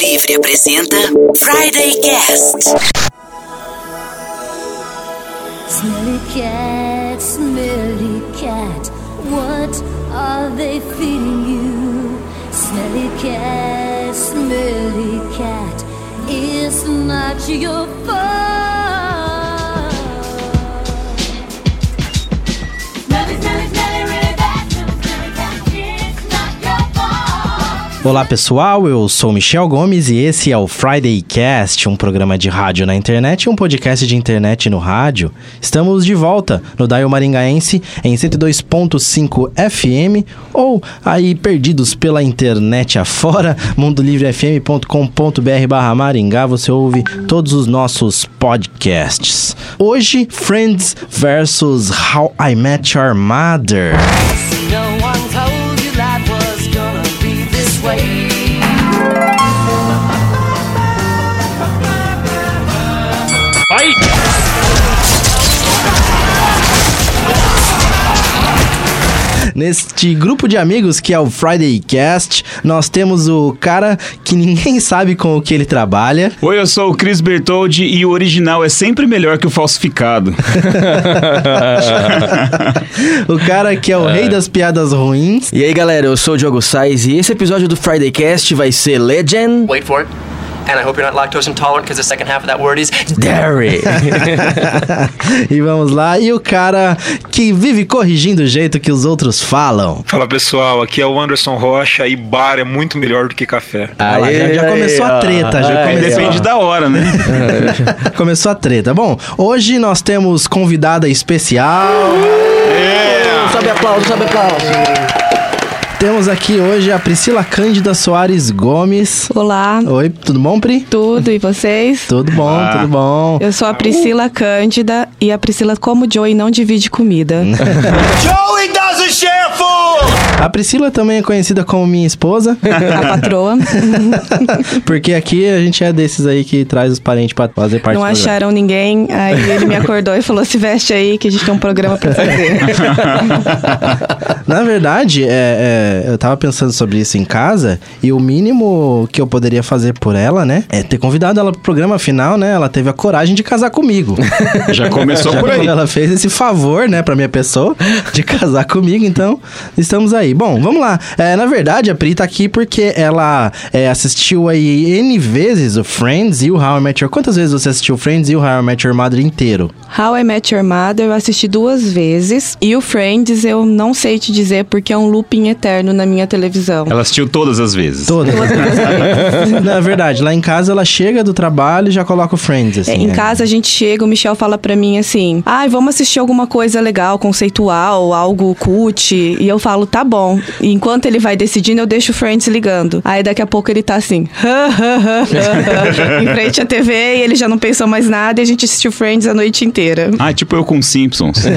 Livre apresenta Friday Cast. Smelly cat, smelly cat, what are they feeding you? Smelly cat, smelly cat, it's not your fault. Olá pessoal, eu sou Michel Gomes e esse é o Friday Cast, um programa de rádio na internet e um podcast de internet no rádio. Estamos de volta no Dial Maringaense em 102.5 FM ou aí perdidos pela internet afora, mundolivrefm.com.br barra Maringá, você ouve todos os nossos podcasts. Hoje, Friends versus How I Met Your Mother. Be Neste grupo de amigos que é o Friday Cast, nós temos o cara que ninguém sabe com o que ele trabalha. Oi, eu sou o Chris Bertoldi e o original é sempre melhor que o falsificado. O cara que é o rei das piadas ruins. E aí galera, eu sou o Diogo Sais e esse episódio do Friday Cast vai ser Legend Wait for it. And I hope you're not lactose intolerant because the second half of that word is Dairy. e vamos lá. E o cara que vive corrigindo o jeito que os outros falam. Fala pessoal, aqui é o Anderson Rocha e bar é muito melhor do que café. Ah lá, já, já começou a treta, já depende da hora, né? começou a treta. Bom, hoje nós temos convidada especial. Sobe aplauso, sobe aplauso. Temos aqui hoje a Priscila Cândida Soares Gomes. Olá, Oi, tudo bom, Pri? tudo e vocês? Tudo bom, Ah. tudo bom. Eu sou a Priscila Cândida e a Priscila, como Joey, não divide comida. A Priscila também é conhecida como minha esposa, A patroa. porque aqui a gente é desses aí que traz os parentes pra fazer parte Não acharam ninguém, aí ele me acordou e falou: se veste aí que a gente tem um programa pra fazer. Na verdade, é, é, eu tava pensando sobre isso em casa e o mínimo que eu poderia fazer por ela, né, é ter convidado ela pro programa final, né? Ela teve a coragem de casar comigo. Já começou por aí. Ela fez esse favor, né, pra minha pessoa de casar comigo, então estamos aí. Bom, vamos lá. É, na verdade, a Pri tá aqui porque ela é, assistiu aí N vezes o Friends e o How I Met Your... Quantas vezes você assistiu Friends e o How I Met Your Mother inteiro? How I Met Your Mother eu assisti duas vezes e o Friends eu não sei te dizer porque é um looping eterno na minha televisão. Ela assistiu todas as vezes. Todas. Na verdade, lá em casa ela chega do trabalho e já coloca o Friends, assim. É, em né? casa a gente chega, o Michel fala pra mim assim: ai, vamos assistir alguma coisa legal, conceitual, algo cult. E eu falo, tá bom. E enquanto ele vai decidindo, eu deixo o Friends ligando. Aí daqui a pouco ele tá assim, em frente à TV e ele já não pensou mais nada e a gente assistiu Friends a noite inteira. Ah, tipo eu com Simpsons.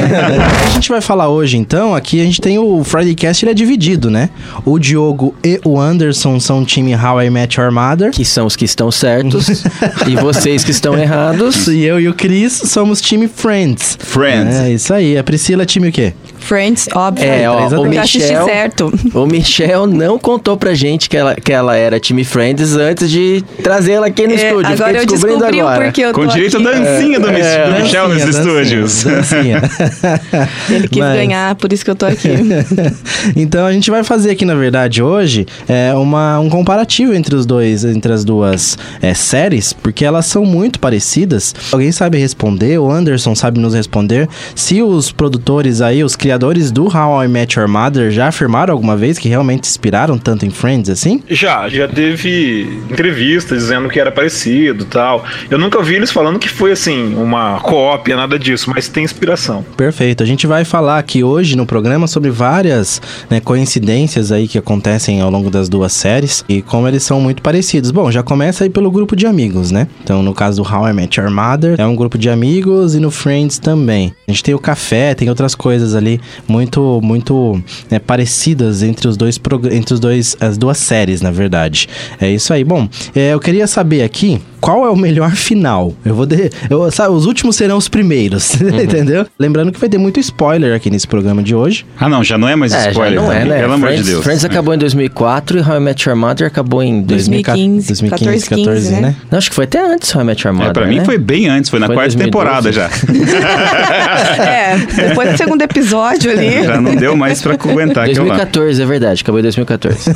A gente vai falar hoje, então, aqui a gente tem o Friday Cast, ele é dividido, né? O Diogo e o Anderson são o time How I Met Your Mother. Que são os que estão certos e vocês que estão errados. E eu e o Chris somos time Friends. Friends. É, isso aí. A Priscila é time o quê? Friends, óbvio. É, ó, o eu Michel, certo. o Michel não contou pra gente que ela, que ela era time Friends antes de trazê-la aqui no É, estúdio. agora eu Fiquei descobrindo descobri o agora. porquê eu tô Com direito à dancinha do, Mich- do Michel nos Dancinha, estúdios. dancinha, dancinha. Ele quis Mas- ganhar, por isso que eu tô aqui. então a gente vai fazer aqui, na verdade, hoje, é, uma, um comparativo entre os dois, entre as duas é, séries, porque elas são muito parecidas. Alguém sabe responder? O Anderson sabe nos responder se os produtores aí, os criadores do How I Met Your Mother já afirmaram alguma vez que realmente inspiraram tanto em Friends assim? Já, já teve entrevistas dizendo que era parecido e tal. Eu nunca vi eles falando que foi assim, uma cópia, nada disso, mas tem inspiração. Perfeito. A gente vai falar aqui hoje no programa sobre várias né, coincidências aí que acontecem ao longo das duas séries e como eles são muito parecidos. Bom, já começa aí pelo grupo de amigos, né? Então, no caso do How I Met Your Mother, é um grupo de amigos e no Friends também. A gente tem o café, tem outras coisas ali muito, muito né, parecidas entre os dois, entre os dois, as duas séries, na verdade. É isso aí. Bom, é, eu queria saber aqui qual é o melhor final. Eu vou de, eu, sabe, os últimos serão os primeiros, entendeu? Lembrando que vai ter muito spoiler aqui nesse programa de hoje. Ah, não, já não é mais É, já spoiler. não é, né? Pelo amor de Friends, Deus. Friends acabou em 2004 e How I Met Your Mother acabou em 2000. 2015, 2015, 14, 14, né? né? Não, acho que foi até antes How I Met Your Mother, É, pra mim né? foi bem antes, foi na Foi quarta 2012. temporada já. É, depois do segundo episódio ali. já não deu mais pra aguentar aquilo lá. 2014, é verdade, acabou em 2014.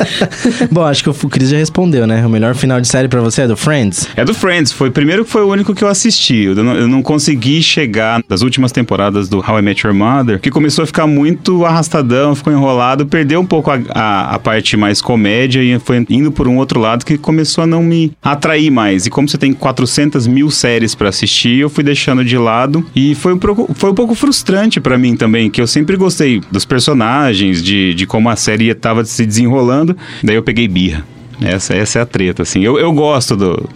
Bom, acho que o Cris já respondeu, né? O melhor final de série pra você é do Friends? É do Friends, foi primeiro que foi o único que eu assisti. Eu não, eu não consegui chegar das últimas temporadas do How I Met Your Mother, que começou a ficar muito arrastadão, ficou enrolado, perdeu um pouco a, a, a parte mais comédia e foi indo por um outro lado que começou a não me atrair mais. E como você tem 400 mil séries pra assistir, eu fui deixando de lado e foi um pouco, foi um pouco frustrante pra mim também, que eu sempre gostei dos personagens, de, de como a série tava se desenrolando, daí eu peguei birra. Essa, essa é a treta, assim. Eu, eu gosto do,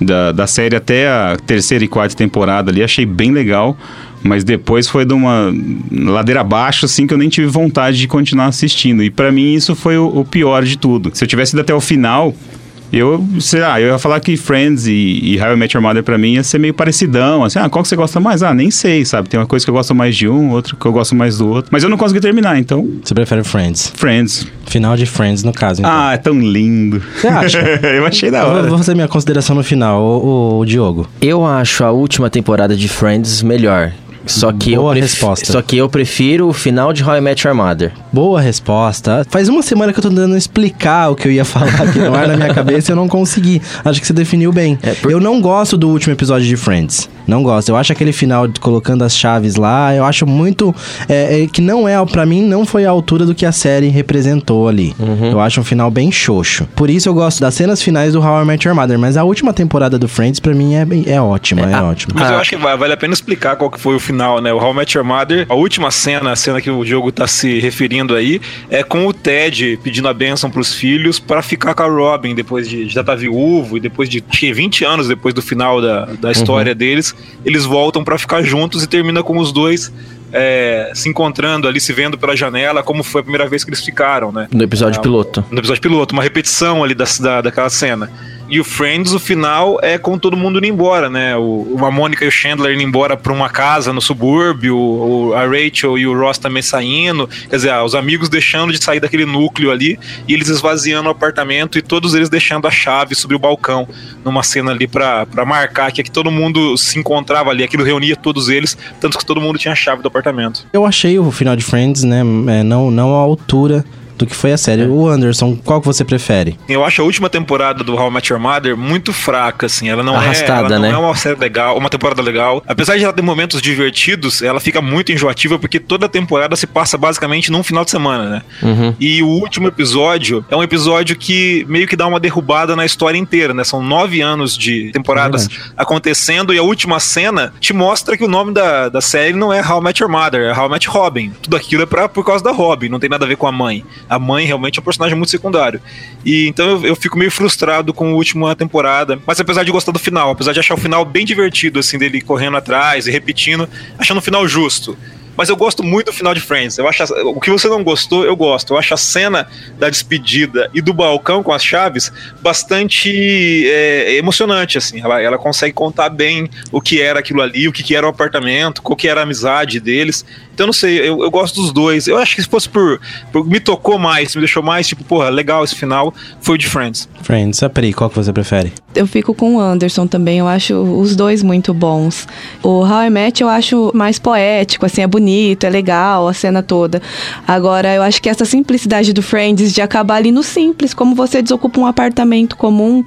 da, da série até a terceira e quarta temporada ali, achei bem legal. Mas depois foi de uma ladeira abaixo, assim, que eu nem tive vontade de continuar assistindo. E pra mim isso foi o, o pior de tudo. Se eu tivesse ido até o final, eu, sei lá, eu ia falar que Friends e, e How I Met Your Mother pra mim ia ser meio parecidão. Assim, ah, qual que você gosta mais? Ah, nem sei, sabe? Tem uma coisa que eu gosto mais de um, outra que eu gosto mais do outro. Mas eu não consegui terminar, então, Você prefere Friends? Friends. Final de Friends, no caso, então. Ah, é tão lindo. Você acha? eu achei da Eu vou- hora. vou fazer minha consideração no final, o, o Diogo. Eu acho a última temporada de Friends melhor. Só que, Boa eu pref- resposta. só que eu prefiro o final de How I Met Your Mother. Boa resposta. Faz uma semana que eu tô tentando explicar o que eu ia falar aqui no ar na minha cabeça e eu não consegui. Acho que você definiu bem. É, por- Eu não gosto do último episódio de Friends. Não gosto. Eu acho aquele final de colocando as chaves lá, eu acho muito. é, é, que não é, pra mim, não foi a altura do que a série representou ali. Uhum. Eu acho um final bem xoxo. Por isso eu gosto das cenas finais do How I Met Your Mother. Mas a última temporada do Friends, pra mim, é, bem- é ótima. É, a- ótima. Mas eu Ah. acho que va- vale a pena explicar qual que foi o final, né? O How I Met Your Mother, a última cena, a cena que o Diogo tá se referindo aí, é com o Ted pedindo a bênção pros filhos para ficar com a Robin depois de já estar viúvo e depois de acho que 20 anos depois do final da, da história deles, eles voltam para ficar juntos e termina com os dois é, se encontrando ali, se vendo pela janela, como foi a primeira vez que eles ficaram, né? No episódio Ah, piloto. no episódio piloto, uma repetição ali da, da, daquela cena. E o Friends, o final, é com todo mundo indo embora, né? O, a Mônica e o Chandler indo embora pra uma casa no subúrbio, o, a Rachel e o Ross também saindo. Quer dizer, ah, os amigos deixando de sair daquele núcleo ali e eles esvaziando o apartamento e todos eles deixando a chave sobre o balcão numa cena ali pra, pra marcar que, que todo mundo se encontrava ali, aquilo reunia todos eles, tanto que todo mundo tinha a chave do apartamento. Eu achei o final de Friends, né, é, não, não à altura do que foi a série. O Anderson, qual que você prefere? Eu acho a última temporada do How I Met Your Mother muito fraca, assim. Ela não Arrastada, é, ela não né? é uma série legal, uma temporada legal. Apesar de ela ter momentos divertidos, ela fica muito enjoativa porque toda a temporada se passa basicamente num final de semana, né? Uhum. E o último episódio é um episódio que meio que dá uma derrubada na história inteira, né? São nove anos de temporadas acontecendo e a última cena te mostra que o nome da, da série não é How I Met Your Mother, é How I Met Robin. Tudo aquilo é pra, por causa da Robin, não tem nada a ver com a mãe. A mãe realmente é um personagem muito secundário. E então eu, eu fico meio frustrado com a última temporada. Mas apesar de gostar do final, apesar de achar o final bem divertido, assim, dele correndo atrás e repetindo, achando o final justo. Mas eu gosto muito do final de Friends. Eu acho a- o que você não gostou, eu gosto. Eu acho a cena da despedida e do balcão com as chaves bastante é, emocionante, assim. Ela, ela consegue contar bem o que era aquilo ali, o que, que era o apartamento, qual que era a amizade deles. Então, não sei, eu, eu gosto dos dois. Eu acho que se fosse por, por- Me tocou mais, me deixou mais, tipo, porra, legal esse final, foi o de Friends. Friends, a Pri, qual que você prefere? Eu fico com o Anderson também, eu acho os dois muito bons. O How I Met eu acho mais poético, assim, é bonito, é legal a cena toda. Agora, eu acho que essa simplicidade do Friends de acabar ali no simples, como você desocupa um apartamento comum,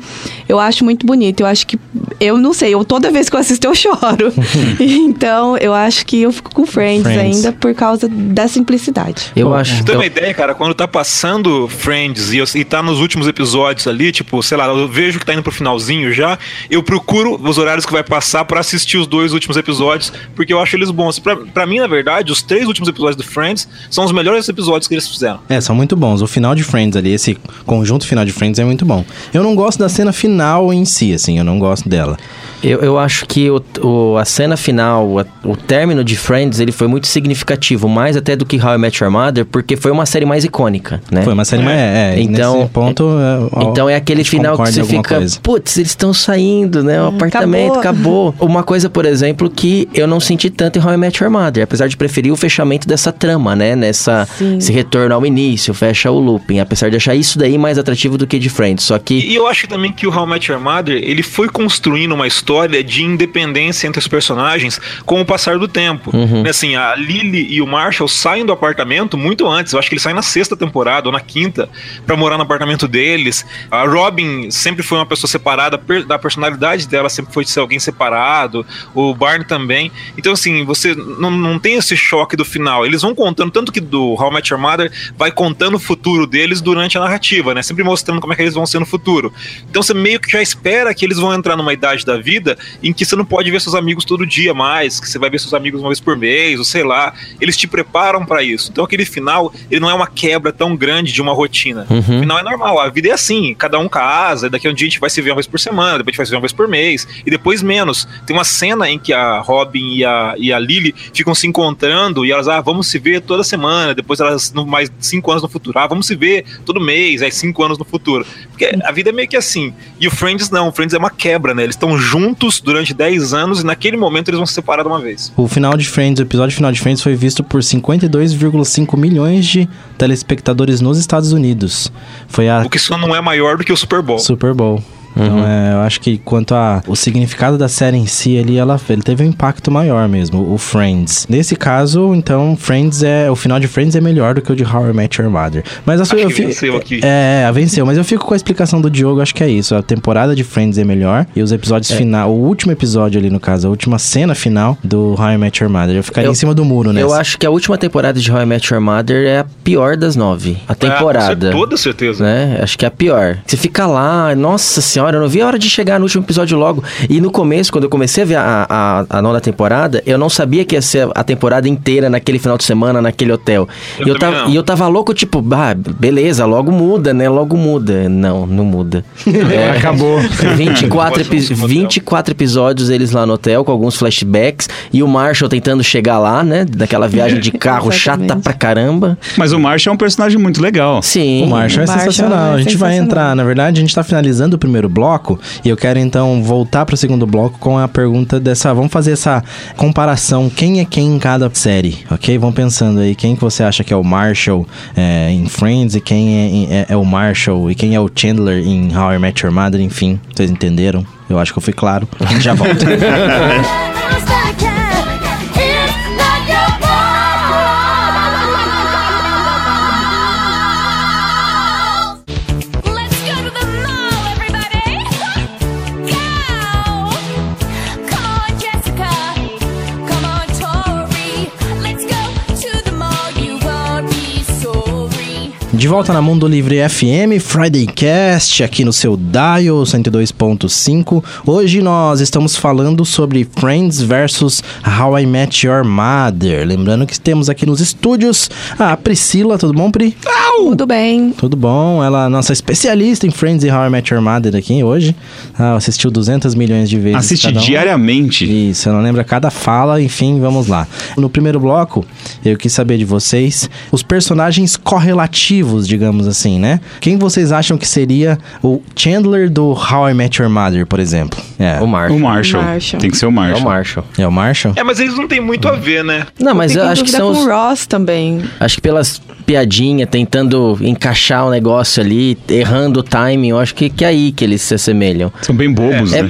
eu acho muito bonito. Eu acho que, eu não sei, eu toda vez que eu assisto eu choro. então, eu acho que eu fico com Friends, Friends. ainda por causa da simplicidade. Eu Bom, acho. Eu- uma ideia, cara, quando tá passando Friends e, eu- e tá nos últimos episódios ali, tipo, sei lá, eu vejo que tá indo pro finalzinho já, eu procuro os horários que vai passar pra assistir os dois últimos episódios, porque eu acho eles bons. Pra, pra mim, na verdade, os três últimos episódios do Friends são os melhores episódios que eles fizeram. É, são muito bons. O final de Friends ali, esse conjunto final de Friends é muito bom. Eu não gosto da cena final em si, assim, eu não gosto dela. Eu, eu acho que o, o- a cena final, a- o término de Friends, ele foi muito significativo, mais até do que How I Met Your Mother, porque foi uma série mais icônica, né? Foi uma série mais. É, é, Então- nesse ponto. é, ó, Então é aquele final que você fica, putz, eles estão saindo, né? O apartamento acabou. Uma coisa, por exemplo, que eu não senti tanto em How I Met Your Mother. Apesar de gente preferia o fechamento dessa trama, né? Nessa, Sim. esse retorno ao início, fecha o looping. Apesar de achar isso daí mais atrativo do que de Friends. Só que. E eu acho também que o How I Met Your Mother, ele foi construindo uma história de independência entre os personagens com o passar do tempo. Né, Assim, a Lily e o Marshall saem do apartamento muito antes. Eu acho que eles saem na sexta temporada ou na quinta pra morar no apartamento deles. A Robin sempre foi uma pessoa separada da personalidade dela, sempre foi ser alguém separado. O Barney também. Então, assim, você não, não tem esse choque do final. Eles vão contando, tanto que do How I Met Your Mother vai contando o futuro deles durante a narrativa, né? Sempre mostrando como é que eles vão ser no futuro. Então você meio que já espera que eles vão entrar numa idade da vida em que você não pode ver seus amigos todo dia mais, que você vai ver seus amigos uma vez por mês, ou sei lá. Eles te preparam pra isso. Então aquele final, ele não é uma quebra tão grande de uma rotina. O final é normal, a vida é assim, cada um casa, daqui a um dia a gente vai se ver uma vez por semana, depois a gente vai se ver uma vez por mês, e depois menos. Tem uma cena em que a Robin e a, e a Lily ficam se encontrando e elas, ah, vamos se ver toda semana, depois elas, no, mais cinco anos no futuro, ah, vamos se ver todo mês, aí cinco anos no futuro. Porque a vida é meio que assim. E o Friends não, o Friends é uma quebra, né? Eles estão juntos durante 10 anos e naquele momento eles vão se separar de uma vez. O final de Friends, o episódio final de Friends foi visto por 52,5 milhões de telespectadores nos Estados Unidos. Foi a O que só não é maior do que o Super Bowl. Super Bowl. Então, é, eu acho que quanto a o significado da série em si ali, ela, ele teve um impacto maior mesmo, o Friends. Nesse caso, então, Friends é o final de Friends é melhor do que o de How I Met Your Mother. Mas a sua Acho eu que fico- venceu aqui. É, venceu, mas eu fico com a explicação do Diogo, acho que é isso. A temporada de Friends é melhor e os episódios final, o último episódio ali no caso, a última cena final do How I Met Your Mother, eu ficaria Eu- em cima do muro, né? Eu acho que a última temporada de How I Met Your Mother é a pior das nove. A Ah, com temporada. cer- toda certeza. né? Acho que é a pior. Você fica lá, nossa senhora, eu não vi a hora de chegar no último episódio logo. E no começo, quando eu comecei a ver a, a, a nona temporada, eu não sabia que ia ser a temporada inteira naquele final de semana, naquele hotel. Eu e, eu tava, não. e eu tava louco, tipo, ah, beleza, logo muda, né? Logo muda. Não, não muda. É, Acabou. 24, epi- Ótimo hotel. 24 episódios eles lá no hotel, com alguns flashbacks. E o Marshall tentando chegar lá, né? Daquela viagem de carro chata pra caramba. Mas o Marshall é um personagem muito legal. Sim. O Marshall é O Marshall sensacional. é a gente vai entrar, na verdade, a gente tá finalizando o primeiro bloco e eu quero então voltar pro segundo bloco com a pergunta dessa. Vamos fazer essa comparação. Quem é quem em cada série, ok? Vão pensando aí quem que você acha que é o Marshall é, em Friends e quem é, é- é o Marshall e quem é o Chandler em How I Met Your Mother, enfim. Vocês entenderam? Eu acho que eu fui claro. Já volta. De volta na Mundo Livre FM, Friday Cast, aqui no seu Dial 102.5. Hoje nós estamos falando sobre Friends versus How I Met Your Mother. Lembrando que temos aqui nos estúdios a Priscila, tudo bom, Pri? Tudo bem. Tudo bom? Ela é nossa especialista em Friends e How I Met Your Mother aqui hoje. Ah, assistiu 200 milhões de vezes. Assiste cada um. diariamente. Isso, ela lembra cada fala, enfim, vamos lá. No primeiro bloco, eu quis saber de vocês os personagens correlativos, digamos assim, né? Quem vocês acham que seria o Chandler do How I Met Your Mother, por exemplo? É, O Marshall. O Marshall. Marshall. Tem que ser o É Marshall. o Marshall. é o Marshall? É, mas eles não têm muito a ver, né? Não, mas eu em acho que são com os, o Ross também. Acho que pelas piadinhas, tentando encaixar o negócio ali, errando o timing, eu acho que, que é aí que eles se assemelham. São bem bobos, É, né?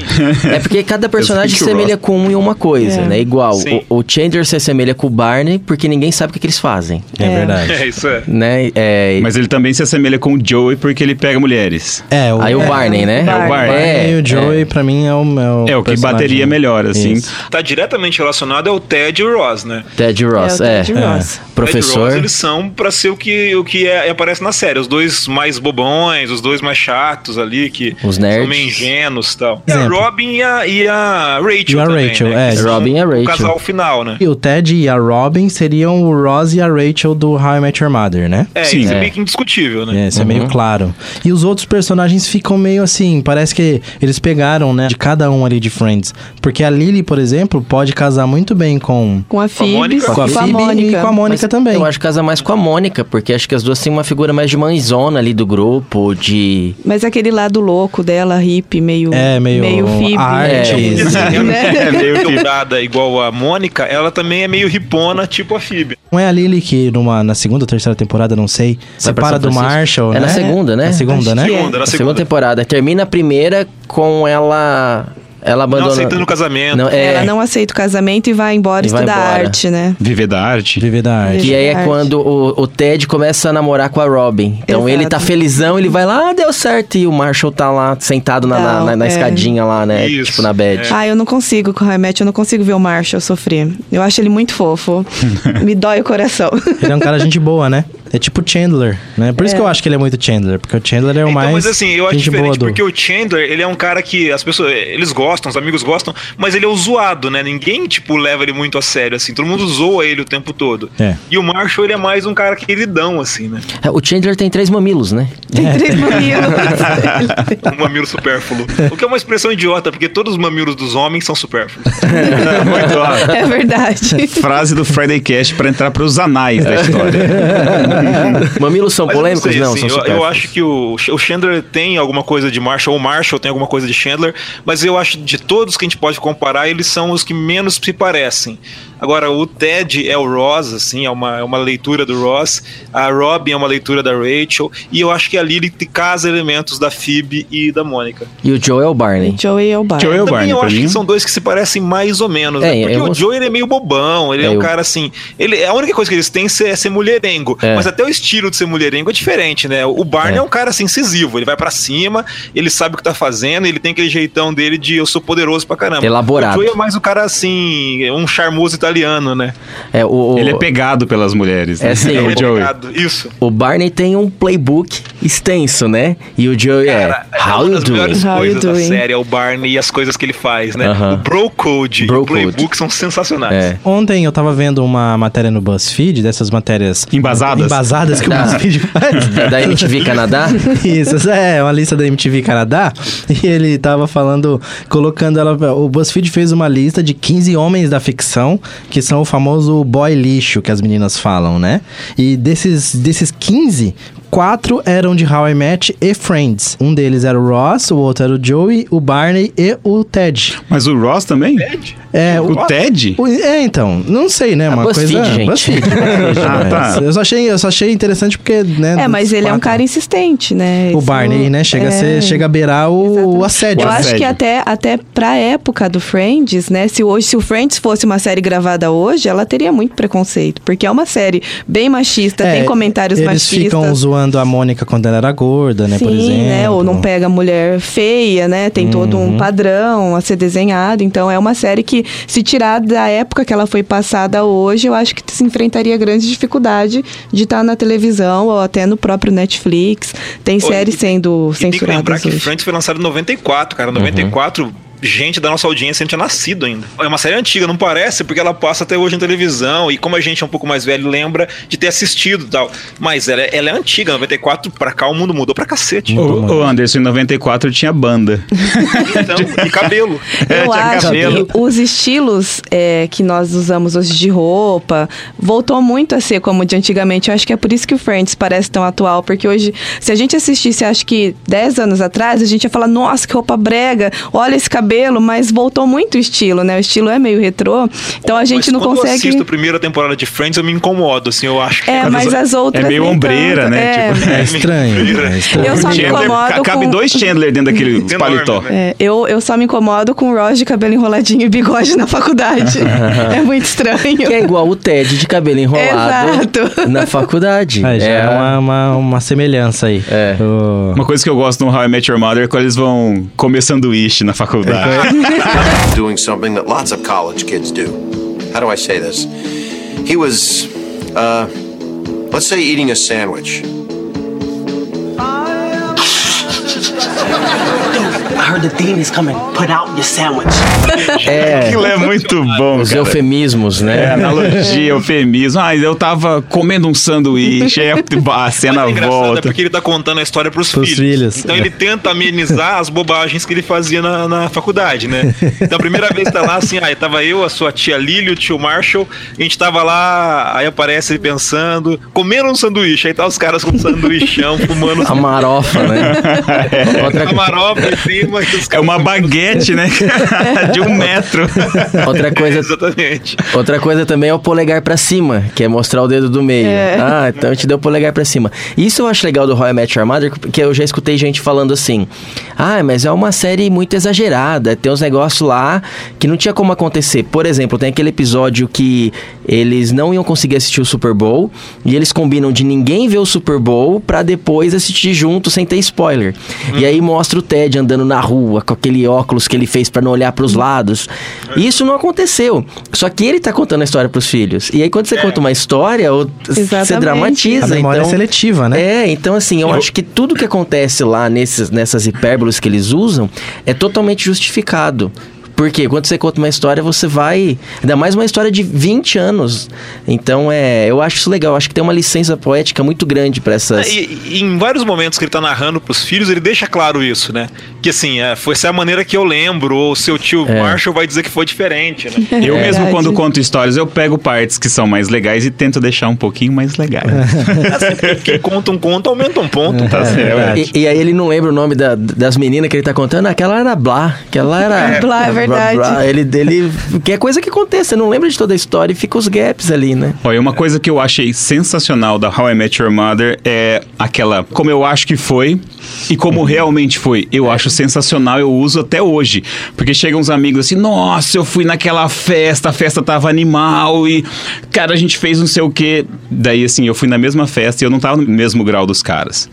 é porque cada personagem se assemelha com um e uma coisa, É. né? Igual, Sim. o, o Chandler se assemelha com o Barney porque ninguém sabe o que, que eles fazem, É, verdade. É, isso é. né? É, Mas ele também se assemelha com o Joey porque ele pega mulheres. É, o, aí o é, Barney, né? É o Barney. Barney e o Joey, pra mim, é o, é o É, o que bateria melhor, assim. Isso. Tá diretamente relacionado ao Ted e o Ross, né? Ted Ross, É, o é. Ted Ross. Ted e Professor. Ross, eles são pra ser o que, o que é- aparece na série. Os dois mais bobões, os dois mais chatos ali, que Os nerds. são meio ingênuos e tal. E a. Robin e a, e a Rachel E a também, Rachel, né? é. São Robin e a O Rachel. casal final, né? E o Ted e a Robin seriam o Ross e a Rachel do How I Met Your Mother, né? É, Sim. isso é É. meio que indiscutível, né? É, isso é meio claro. E os outros personagens ficam meio assim, parece que eles pegaram, né, de cada um ali de Friends. Porque a Lily, por exemplo, pode casar muito bem com, Com a Phoebe, Mônica. com com a a Phoebe Mônica. e com a Mônica Mas também. Eu acho que casa mais com a Mônica Mônica, porque acho que as duas têm uma figura mais de mãezona ali do grupo, de... Mas aquele lado louco dela, hippie, meio. É, meio Phoebe. artes. É meio quebrada igual a Mônica, ela também é meio ripona, tipo a Phoebe. Não é a Lily que numa, na segunda ou terceira temporada, não sei, Vai separa do. Marshall, É né? na segunda, né? Na segunda, Acho né? que é. Segunda, na Na segunda segunda. temporada. Termina a primeira com ela... Ela Não abandona... aceitando o casamento. Não, é, Ela não aceita o casamento e vai embora E vai estudar embora. arte, né? Viver da arte. Viver da arte. Que aí é quando o, o Ted começa a namorar com a Robin. Então Exato. ele tá felizão, ele vai lá, ah, deu certo. E o Marshall tá lá sentado na, na, Não, na- na é. escadinha lá, né? Isso, tipo na bed. é. Ah, eu não consigo com o Hammett, eu não consigo ver o Marshall sofrer. Eu acho ele muito fofo. Me dói o coração. Ele é um cara gente boa, né? É tipo Chandler, né? Por isso que eu acho que ele é muito Chandler, porque o Chandler é o Então, mais mas assim, eu acho gente boa diferente do... porque o Chandler, ele é um cara que as pessoas, eles gostam, os amigos gostam, mas ele é o zoado, né? Ninguém, tipo, leva ele muito a sério, assim. Todo mundo zoa ele o tempo todo. É. E o Marshall, ele é mais um cara queridão, assim, né? É, O Chandler tem três mamilos, né? Tem três mamilos. Um mamilo supérfluo. O que é uma expressão idiota, porque todos os mamilos dos homens são supérfluos. Muito ó, é verdade. Frase do Friday Cast pra entrar pros anais da história. Mamilos são Mas eu polêmicos? sei, Não, assim, são eu, eu acho que o, o Chandler tem alguma coisa de Marshall, ou Marshall tem alguma coisa de Chandler, mas eu acho de todos que a gente pode comparar, eles são os que menos se parecem. Agora, o Ted é o Ross, assim, é uma, é uma leitura do Ross, a Robin é uma leitura da Rachel, e eu acho que a Lily te casa elementos da Phoebe e da Mônica. E o Joe é o Barney. Joey é o Bar. Joey é o Também Barney, eu pra acho mim. que são dois que se parecem mais ou menos, É, né? Porque eu o gosto- Joey ele é meio bobão, ele é, É, um eu- cara assim. Ele, a única coisa que eles têm é ser, é ser mulherengo. É. Mas até o estilo de ser mulherengo é diferente, né? O Barney É. é, um cara assim, incisivo, ele vai pra cima, ele sabe o que tá fazendo, ele tem aquele jeitão dele de eu sou poderoso pra caramba. Elaborado. O Joey é mais o cara assim, um charmoso italiano, né? É, o, o- Ele é pegado pelas mulheres. né? É sim, Ele o é Joey. pegado. Isso. o Barney tem um playbook extenso, né? E o Joe Cara, é How uma you doing? melhores How you coisas da doing? série é o Barney e as coisas que ele faz, né? Aham. O Bro Code Bro e o Playbook Code. são sensacionais. É. Ontem eu tava vendo uma matéria no BuzzFeed, dessas matérias... Embasadas? Embasadas que o Da- BuzzFeed faz. Da, da MTV Canadá? Isso, é, uma lista da MTV Canadá. E ele tava falando, colocando ela. O BuzzFeed fez uma lista de 15 homens da ficção, que são o famoso boy lixo que as meninas falam, né? E desses, desses 15. Quatro eram de How I Met e Friends. Um deles era o Ross, o outro era o Joey, o Barney e o Ted. Mas o Ross também? É, O Ted? o- é, então, não sei, né? A Uma BuzzFeed, coisa. gente. BuzzFeed, BuzzFeed, Ah, né? tá. Eu só achei, eu só achei interessante porque, né? É, mas ele é um cara insistente, né? O Isso- Barney, né? Chega, a, ser, é. chega a beirar o, Exatamente. assédio. Eu O acho que assédio. até, até pra época do Friends, né? Se hoje, se o Friends fosse uma série gravada hoje, ela teria muito preconceito. Porque é uma série bem machista, É, tem comentários eles machistas. ficam zoando a Mônica quando ela era gorda, né? Sim, por exemplo. né? Ou não pega mulher feia, né? Tem todo Uhum. um padrão a ser desenhado. Então é uma série que, se tirar da época que ela foi passada hoje, eu acho que se enfrentaria grande dificuldade de estar na televisão ou até no próprio Netflix. Tem séries e- sendo E tem que lembrar censuradas que hoje. Friends foi lançado em 94, cara. 94, gente da nossa audiência não tinha nascido ainda. É uma série antiga, não parece, porque ela passa até hoje em televisão. E como a gente é um pouco mais velho, lembra de ter assistido e tal. Mas ela, é- ela é antiga, 94 pra cá o mundo mudou pra cacete. O, o Anderson, em 94, tinha banda. Então, e cabelo. É, Eu tinha acho cabelo. que os estilos é, que nós usamos hoje de roupa voltou muito a ser como de antigamente. Eu acho que é por isso que o Friends parece tão atual, porque hoje, se a gente assistisse, acho que 10 anos atrás, a gente ia falar, nossa, que roupa brega, olha esse cabelo, mas voltou muito o estilo, né? O estilo é meio retrô, então a gente Mas não quando eu consegue... assisto a primeira temporada de Friends, eu me incomodo, assim, eu acho que... É, mas as outras É meio ombreira, tanto. né? É. Tipo, É estranho. É estranho. Eu só me incomodo ca- Cabe com- dois Chandler dentro daquele Enorme, paletó. né? É, eu, eu só me incomodo com o Ross de cabelo enroladinho e bigode na faculdade. é muito estranho. Que é igual o Ted de cabelo enrolado Exato. na faculdade. Já é, uma, uma, uma semelhança aí. É. Uma coisa que eu gosto no How I Met Your Mother é quando eles vão comer sanduíche na faculdade. doing something that lots of college kids do. How do I say this? He was, uh, let's say eating a sandwich. Heard the dean is coming. Put out your sandwich. É, Aquilo é muito bom, os cara. eufemismos, É, né? analogia, eufemismo. Ah, eu tava comendo um sanduíche, aí a cena Mas é engraçado, é volta. porque ele tá contando a história pros, Pros filhos. filhos. Então ele tenta amenizar as bobagens que ele fazia na, na faculdade, né? Então a primeira vez tá lá assim, aí tava eu, a sua tia Lily, o tio Marshall, a gente tava lá, aí aparece ele pensando, comendo um sanduíche, aí tá os caras com um sanduichão, fumando A marofa, né? Outra, camarote em cima. É uma baguete, né? De um metro. outra coisa Exatamente. Outra coisa também é o polegar pra cima, que é mostrar o dedo do meio. Ah, então a gente deu o polegar pra cima. Isso eu acho legal do Roy I Met Your Mother, que eu já escutei gente falando assim: "Ah, mas é uma série muito exagerada, tem uns negócios lá que não tinha como acontecer". Por exemplo, tem aquele episódio que eles não iam conseguir assistir o Super Bowl e eles combinam de ninguém ver o Super Bowl pra depois assistir junto sem ter spoiler. E aí mostra o Ted andando na rua com aquele óculos que ele fez pra não olhar pros lados. E isso não aconteceu. Só que ele tá contando a história pros filhos. E aí quando você conta uma história, o- você dramatiza. A memória então, é seletiva, né? É, então assim, eu, acho que tudo que acontece lá nesses, nessas hipérboles que eles usam é totalmente justificado. Porque quando você conta uma história, você vai. Ainda mais uma história de 20 anos. Então, é, eu acho isso legal. Acho que tem uma licença poética muito grande pra essas. E, e em vários momentos que ele tá narrando pros filhos, ele deixa claro isso, né? Que assim, é, foi essa é a maneira que eu lembro, ou seu tio É. Marshall vai dizer que foi diferente, né? Eu É mesmo, quando conto histórias, eu pego partes que são mais legais e tento deixar um pouquinho mais legais. Assim, Quem conta um conto, aumenta um ponto, tá certo? E, e aí ele não lembra o nome da- das meninas que ele tá contando. Aquela era Blá. Aquela era. Blá, é verdade. Ele, ele. Que é coisa que acontece. Você não lembra de toda a história e fica os gaps ali, né? Olha, uma coisa que eu achei sensacional da How I Met Your Mother é aquela como eu acho que foi e como realmente foi. Eu acho sensacional, eu uso até hoje. Porque chegam uns amigos assim, nossa, eu fui naquela festa, a festa tava animal e, cara, a gente fez não sei o quê. Daí, assim, eu fui na mesma festa e eu não tava no mesmo grau dos caras.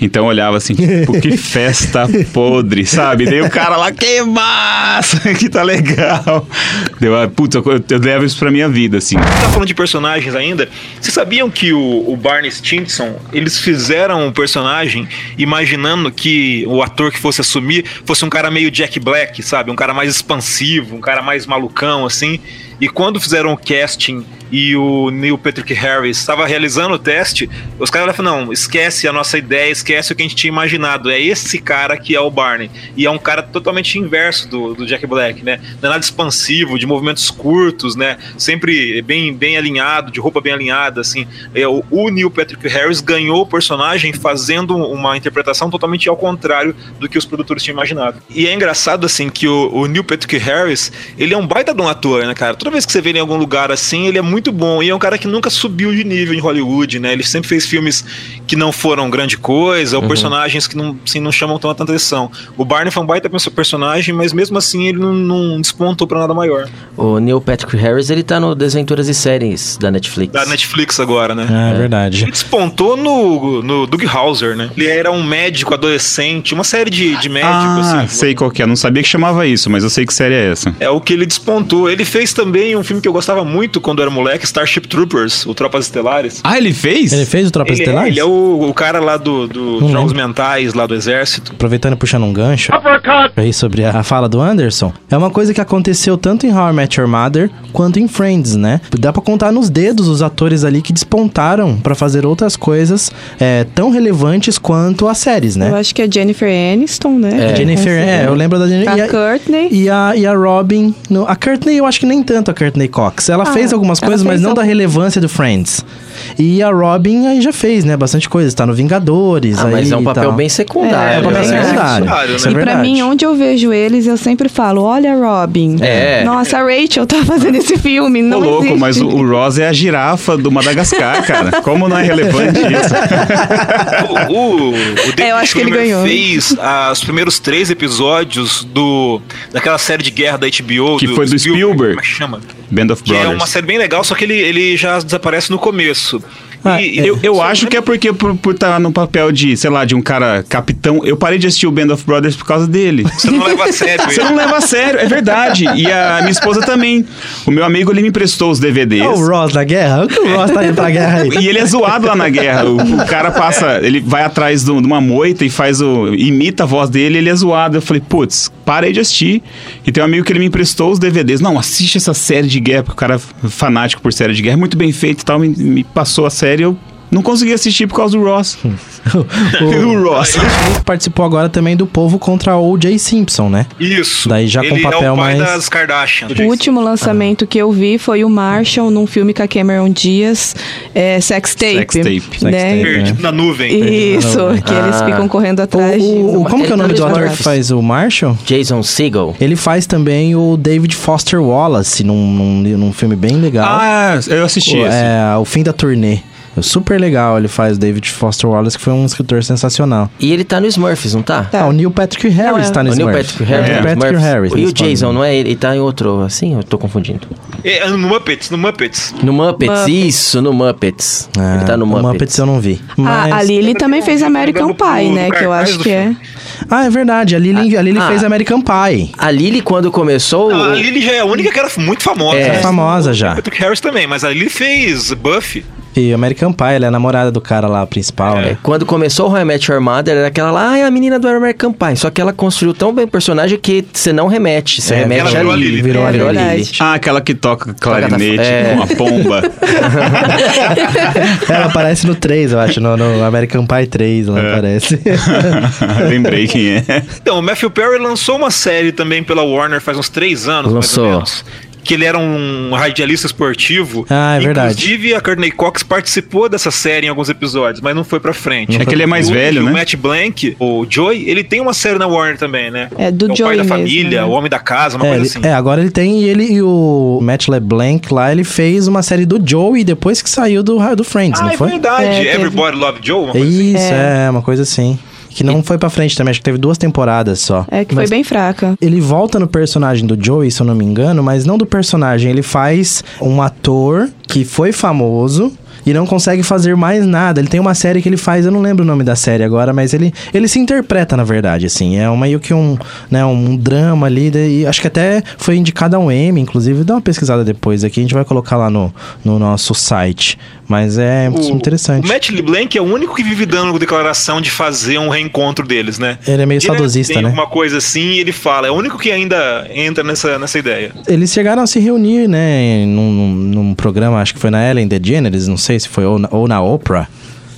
Então eu olhava assim, tipo, que festa podre, sabe? Daí o cara lá, que massa, que tá legal. Deu, ah, putz, eu, eu levo isso pra minha vida, assim. tá falando de personagens ainda. Vocês sabiam que o, o Barney Stinson, eles fizeram um personagem imaginando que o ator que fosse assumir fosse um cara meio Jack Black, sabe? Um cara mais expansivo, um cara mais malucão, assim. E quando fizeram o casting e o Neil Patrick Harris estava realizando o teste, os caras falaram: não, esquece a nossa ideia, esquece o que a gente tinha imaginado. É esse cara que é o Barney. E é um cara totalmente inverso do, do Jack Black, né? Não é nada expansivo, de movimentos curtos, né? Sempre bem, bem alinhado, de roupa bem alinhada, assim. É, o, o Neil Patrick Harris ganhou o personagem fazendo uma interpretação totalmente ao contrário do que os produtores tinham imaginado. E é engraçado, assim, que o, o Neil Patrick Harris, ele é um baita de um ator, né, cara? Toda vez que você vê ele em algum lugar assim, ele é muito bom. E é um cara que nunca subiu de nível em Hollywood, né? Ele sempre fez filmes que não foram grande coisa, ou personagens que não, assim, não chamam tanta atenção. O Barney foi um baita personagem, mas mesmo assim ele não, não despontou pra nada maior. O Neil Patrick Harris, ele tá no Desventuras e Séries da Netflix. Da Netflix agora, né? É, verdade. Ele despontou no, no Doug Hauser, né? Ele era um médico adolescente, uma série de, de médicos, Ah, assim. sei qual que é. Não sabia que chamava isso, mas eu sei que série é essa. É o que ele despontou. Ele fez também um filme que eu gostava muito quando eu era moleque, Starship Troopers, o Tropas Estelares. Ah, ele fez? Ele fez o Tropas Ele é, Estelares? ele é o, o cara lá do, do Jogos lembro. Mentais, lá do Exército. Aproveitando e puxando um gancho aí sobre a fala do Anderson, é uma coisa que aconteceu tanto em How I Met Your Mother quanto em Friends, né? Dá pra contar nos dedos os atores ali que despontaram pra fazer outras coisas é, tão relevantes quanto as séries, né? Eu acho que é Jennifer Aniston, né? A Jennifer, é, eu lembro da Jennifer. A e a- Courtney. E a, e a Robin. no- a Courtney, eu acho que nem tanto a Courtney Cox. Ela Ah, fez algumas ela coisas, mas fez não da relevância do Friends. E a Robin aí já fez, né? Bastante coisa. Tá no Vingadores. Ah, aí mas é um papel tal. bem secundário. É, um papel bem secundário. secundário, Isso é e pra mim, onde eu vejo eles, eu sempre falo: olha a Robin. É. Nossa, a Rachel tá fazendo esse filme. Ô, Não louco, existe. mas o, o Ross é a girafa do Madagascar, cara. Como não é relevante isso? O, o, o David É, eu acho que ele ganhou. fez ah, os primeiros três episódios do daquela série de guerra da HBO. Que foi do Spielberg. Como é que chama? Band of Que é Brothers. uma série bem legal, só que ele, ele já desaparece no começo. Ah, E- Eu, eu acho que é porque por estar no papel de, sei lá, de um cara capitão. Eu parei de assistir o Band of Brothers por causa dele. Você não leva a sério Você não leva a sério, é verdade. E a minha esposa também. O meu amigo, ele me emprestou os DVDs. É o Ross na guerra? O que o Ross tá indo pra guerra aí? E ele é zoado lá na guerra. O, o cara passa, ele vai atrás do- de uma moita e faz o. imita a voz dele, ele é zoado. Eu falei, putz, parei de assistir. E tem um amigo que ele me emprestou os DVDs. Não, assiste essa série de guerra, porque o cara é fanático por série de guerra, muito bem feito e tal. Me, me passou a série, eu não consegui assistir por causa do Ross. o Ross. Ele participou agora também do Povo contra o O.J. Simpson, né? Isso. Daí já com ele é papel o pai mais- das Kardashian. O último lançamento que eu vi foi o Marshall num filme com a Cameron Diaz, é, Sex Tape. Sex Tape. Sex né? Tape. Perdido na nuvem. Isso, que eles Ah. ficam correndo O, atrás de. o- como que é o nome do ator que faz o Marshall? Jason Segel. Ele faz também o David Foster Wallace num, num, num filme bem legal. Ah, eu assisti O- esse. é, O Fim da Turnê. É super legal, ele faz David Foster Wallace, que foi um escritor sensacional. E ele tá no Smurfs, não tá? Tá. Ah, o Neil Patrick Harris Não, é. tá no o Neil Smurfs. Patrick Harris. É, no o Patrick Smurfs. Harris. E o Jason, não é? Ele tá em outro, assim? Eu tô confundindo. É, no Muppets, no Muppets. No Muppets, Muppets. isso, no Muppets. Ah, ele tá no o Muppets. Muppets eu não vi. Ah, Mas... a Lily também fez American do- Pie, né? Que eu acho que é. Ah, é verdade. A Lily, a Lily Ah. fez American Pie. A Lily, quando começou... A Lily já é a única que era muito famosa. É. né? É famosa já. Patrick Harris também, mas a Lily fez Buffy. E American Pie, ela é a namorada do cara lá, principal, né? Quando começou o How I Met Your Mother, era aquela lá, ah, é a menina do American Pie. Só que ela construiu tão bem o personagem que você não remete. Você É, remete ela a virou a Lily. Virou É a Lily. Virou a verdade. Lily. Ah, aquela que toca clarinete É. com uma pomba. Ela aparece no 3, eu acho, no, no American Pie 3, ela aparece. Lembrei quem é. Então, o Matthew Perry lançou uma série também pela Warner faz uns três anos, Lançou. mais ou menos. Que ele era um radialista esportivo. Ah, é verdade. Inclusive, a Courtney Cox participou dessa série em alguns episódios, mas não foi pra frente. É que ele é mais o- velho, e né? O Matt Blank, o Joey, ele tem uma série na Warner também, né? É, do o pai Joey da mesmo, família, né? o homem da casa, uma É, coisa ele- assim. é, agora ele tem, e ele e o Matt LeBlanc lá, ele fez uma série do Joey depois que saiu do, do Friends, ah, não é foi? verdade. É, teve. Everybody Love Joe, uma coisa assim. Isso, é. uma coisa assim. Que não foi pra frente também, acho que teve duas temporadas só. É que Mas foi bem fraca. Ele volta no personagem do Joey, se eu não me engano, mas não do personagem. Ele faz um ator que foi famoso e não consegue fazer mais nada. Ele tem uma série que ele faz, eu não lembro o nome da série agora, mas ele, ele se interpreta, na verdade, assim. É um, meio que um, né, um drama ali, e acho que até foi indicado a um Emmy, inclusive. Dá uma pesquisada depois aqui, a gente vai colocar lá no, no nosso site. Mas é interessante. O Matt LeBlanc é o único que vive dando declaração de fazer um reencontro deles, né? Ele é meio saudosista, tem né? alguma coisa assim e ele fala. É o único que ainda entra nessa, nessa ideia. Eles chegaram a se reunir, né, num, num- num programa, acho que foi na Ellen DeGeneres, não sei se foi, ou na, ou na Oprah.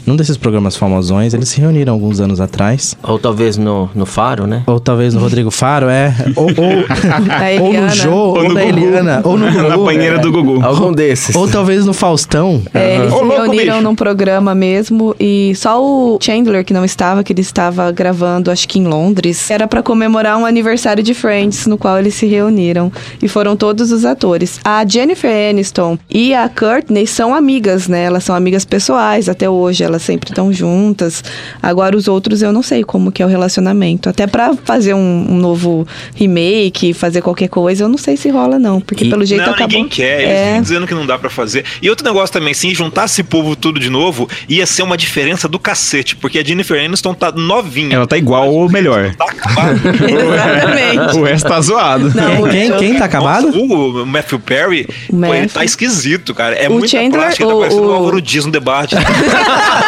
Num desses programas famosões, eles se reuniram alguns anos atrás. Ou talvez no, no Faro, né? Ou talvez no Rodrigo Faro, é. Ou, ou, ou no. Jô, ou, no na Gugu. Eliana, ou no Gugu. Na banheira do Gugu. Algum desses. Ou talvez no Faustão. É, eles Ô, se reuniram bicho. num programa mesmo e só o Chandler que não estava, que ele estava gravando, acho que em Londres, era pra comemorar um aniversário de Friends, no qual eles se reuniram e foram todos os atores. A Jennifer Aniston e a Courtney são amigas, né? Elas são amigas pessoais até hoje, elas sempre estão juntas. Agora os outros eu não sei como que é o relacionamento. Até pra fazer um, um novo remake, fazer qualquer coisa, eu não sei se rola não, porque E- pelo jeito não, acabou. ninguém quer. Eles É. ficam dizendo que não dá pra fazer. E outro negócio também, se juntar esse povo tudo de novo, ia ser uma diferença do cacete, porque a Jennifer Aniston tá novinha. Ela tá igual ou melhor. Tá acabado. Exatamente. O resto tá zoado. Quem, quem, quem tá acabado? O Matthew Perry, O pô, ele Matthew. tá esquisito, cara. É O muito Chandler, tá o- parecendo o- o Álvaro Dias no debate.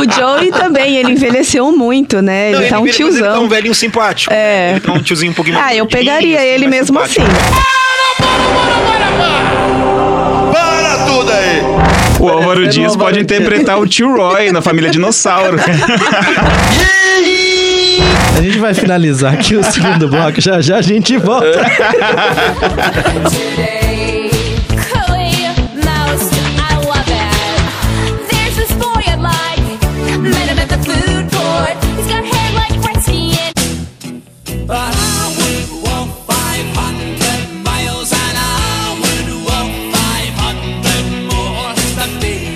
O Joey também, ele envelheceu muito, né? Ele Não, tá um mas Ele tá tiozão. um velhinho simpático. É. Ele tá um tiozinho um pouquinho mais Ah, eu pegaria assim, ele mesmo assim. simpático. Para tudo aí! O Álvaro Dias pode interpretar o tio Roy na família Dinossauro. A gente vai finalizar aqui o segundo bloco, já já a gente volta.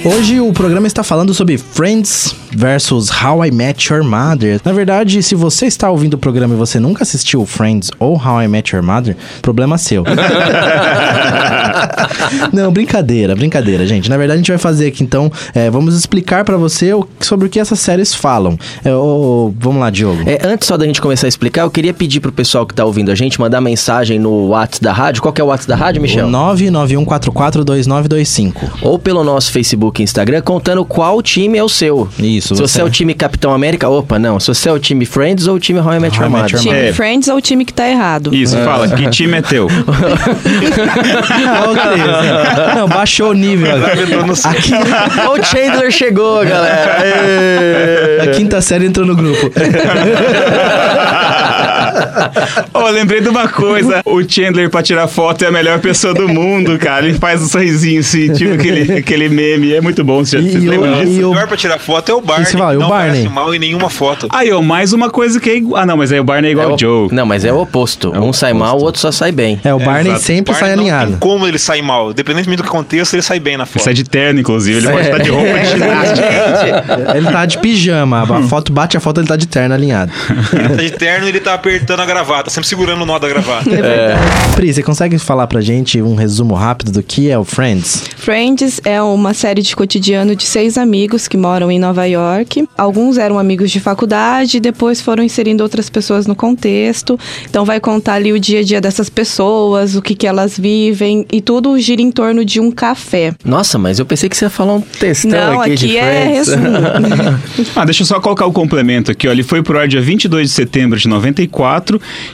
Hoje o programa está falando sobre Friends versus How I Met Your Mother. Na verdade, se você está ouvindo o programa e você nunca assistiu Friends ou How I Met Your Mother, problema seu. Não, brincadeira, brincadeira, gente. Na verdade, a gente vai fazer aqui então, é, vamos explicar pra você o- sobre o que essas séries falam. É, ô, vamos lá, Diogo. É, antes só da gente começar a explicar, eu queria pedir pro pessoal que tá ouvindo a gente mandar mensagem no WhatsApp da rádio. Qual que é o WhatsApp da rádio, Michel? O 991442925. Ou pelo nosso Facebook e Instagram, contando qual time é o seu. Isso, Se você é o time Capitão América, opa, não. Se você é o time Friends ou o time How I Met Your Mother. Time É. Friends ou o time que tá errado? Isso, fala, que time é teu? Não, baixou o nível. Aqui, o Chandler chegou, galera. A quinta série entrou no grupo. Ô, lembrei de uma coisa. O Chandler, pra tirar foto, é a melhor pessoa do mundo, cara. Ele faz um sorrisinho assim, tipo aquele, aquele meme. É muito bom. Vocês E- e o- disso? O o- melhor pra tirar foto é o Barney. Isso, vai, que o não Barney. parece mal em nenhuma foto. Aí, ó, mais uma coisa que é igual. Ah, não, mas aí o Barney é igual É o o- Joe. Não, mas é o oposto. um sai mal, o outro só sai bem. É, o Barney exato. sempre Barney sai não alinhado. tem como ele sair mal. Independentemente do que aconteça, ele sai bem na Ele foto. sai de terno, inclusive. Ele pode estar de roupa de ginástica. Ele tá de pijama, a foto bate a foto, ele tá de terno alinhado. Ele tá de terno e ele tá apertando a gravata, sempre segurando o nó da gravata. Pri, você consegue falar pra gente um resumo rápido do que é o Friends? Friends é uma série de cotidiano de seis amigos que moram em Nova York. Alguns eram amigos de faculdade, depois foram inserindo outras pessoas no contexto. Então vai contar ali o dia a dia dessas pessoas, o que, que elas vivem e tudo gira em torno de um café. Nossa, mas eu pensei que você ia falar um textão Não, aqui, de aqui é Friends. resumo. Ah, deixa eu só colocar o complemento aqui, ó. Ele foi pro ar dia 22 de setembro de 94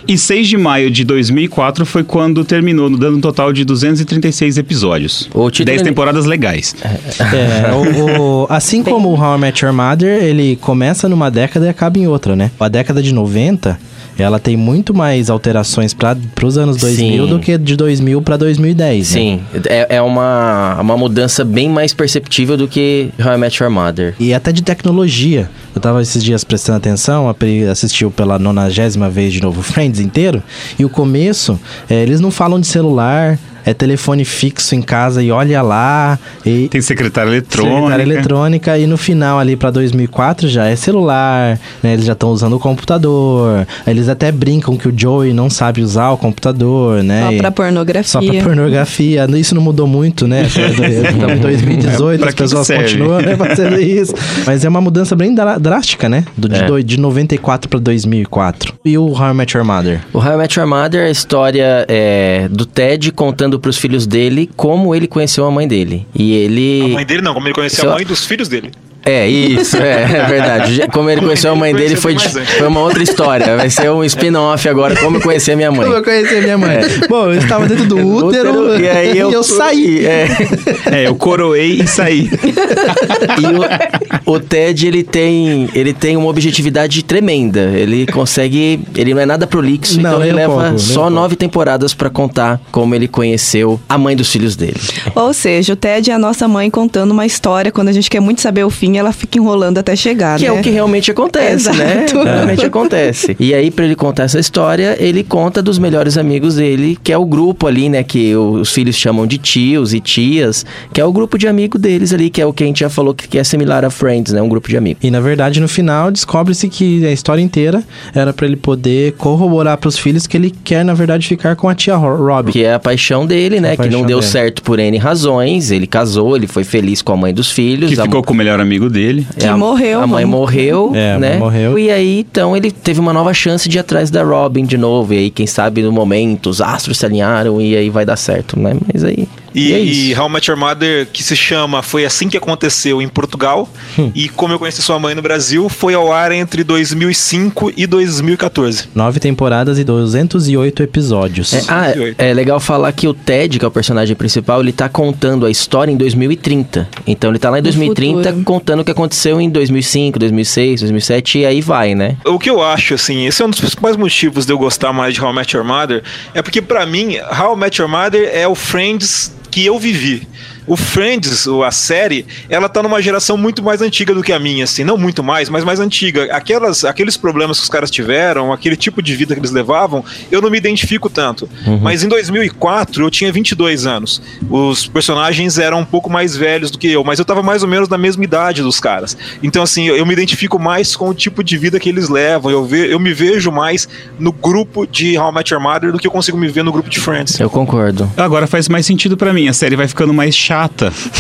e 6 de maio de 2004 foi quando terminou, dando um total de 236 episódios. O título 10 ele- temporadas legais. É, o- o- assim como o How I Met Your Mother, ele começa numa década e acaba em outra, né? A década de 90, ela tem muito mais alterações para os anos 2000 Sim. do que de 2000 para 2010, né? Sim, é, é uma, uma mudança bem mais perceptível do que How I Met Your Mother. E até de tecnologia. Eu tava esses dias prestando atenção, a Pri assistiu pela nonagésima vez de novo Friends inteiro. E o começo, é, eles não falam de celular, é telefone fixo em casa e olha lá. E Tem secretária eletrônica. secretária eletrônica. E no final ali pra 2004 já é celular, né? Eles já estão usando o computador. Eles até brincam que o Joey não sabe usar o computador, né? Só pra pornografia. só pra pornografia. Isso não mudou muito, né? Estamos em 2018, Pra as que pessoas serve? continuam né, fazendo isso. Mas é uma mudança bem drástica, né? Do, de, É. do- de 94 pra 2004. E o How I Met Your Mother? O How I Met Your Mother é a história é, do Ted contando pros filhos dele como ele conheceu a mãe dele. E ele... A mãe dele não, como ele conheceu Seu- a mãe dos filhos dele. É, isso, é, é verdade. Como ele conheceu a mãe dele foi, foi uma outra história. Vai ser um spin-off agora, como eu conheci a minha mãe. Como eu conheci minha mãe? Bom, eu estava dentro do útero, e aí eu, saí. É. É, eu coroei e saí. E o, o Ted, ele tem, ele tem uma objetividade tremenda. Ele consegue. Ele não é nada prolixo, Não, então ele leva pouco, só pouco. nove temporadas pra contar como ele conheceu a mãe dos filhos dele. Ou seja, o Ted é a nossa mãe contando uma história. Quando a gente quer muito saber o fim, ela fica enrolando até chegar, Que né? é o que realmente acontece, né? Exato. Realmente acontece. E aí, pra ele contar essa história, ele conta dos melhores amigos dele, que é o grupo ali, né? Que os filhos chamam de tios e tias, que é o grupo de amigo deles ali, que é o que a gente já falou que é similar a Friends, né? Um grupo de amigos. E na verdade, no final, descobre-se que a história inteira era pra ele poder corroborar pros filhos que ele quer, na verdade, ficar com a tia Ro- Robbie. Que é a paixão dele, né? Que não deu dele. certo por N razões. Ele casou, ele foi feliz com a mãe dos filhos. Que a- ficou com o melhor amigo dele. Que a, morreu, A mãe morreu, É, a mãe né? morreu. E aí, então, ele teve uma nova chance de ir atrás da Robin de novo. E aí, quem sabe, no momento, os astros se alinharam e aí vai dar certo, né? Mas aí... E, é e. How I Met Your Mother, que se chama Foi Assim Que Aconteceu em Portugal. Hum. E Como Eu Conheci Sua Mãe no Brasil, foi ao ar entre 2005 e 2014. Nove temporadas e 208 episódios. É, ah, é, é legal falar que o Ted, que é o personagem principal, ele tá contando a história em 2030. Então ele tá lá em 2030 futuro. contando o que aconteceu em 2005, 2006, 2007 e aí vai, né? O que eu acho, assim, esse é um dos principais motivos de eu gostar mais de How I Met Your Mother, é porque pra mim, How I Met Your Mother é o Friends que eu vivi. O Friends, a série, ela tá numa geração muito mais antiga do que a minha, assim, não muito mais, mas mais antiga. Aquelas, aqueles problemas que os caras tiveram, aquele tipo de vida que eles levavam, eu não me identifico tanto. Mas em 2004 eu tinha 22 anos. Os personagens eram um pouco mais velhos do que eu, mas eu tava mais ou menos na mesma idade dos caras. Então, assim, eu, eu me identifico mais com o tipo de vida que eles levam. Eu, ve, eu me vejo mais no grupo de How I Met Your Mother do que eu consigo me ver no grupo de Friends. Eu concordo. Agora faz mais sentido pra mim. A série vai ficando mais chata.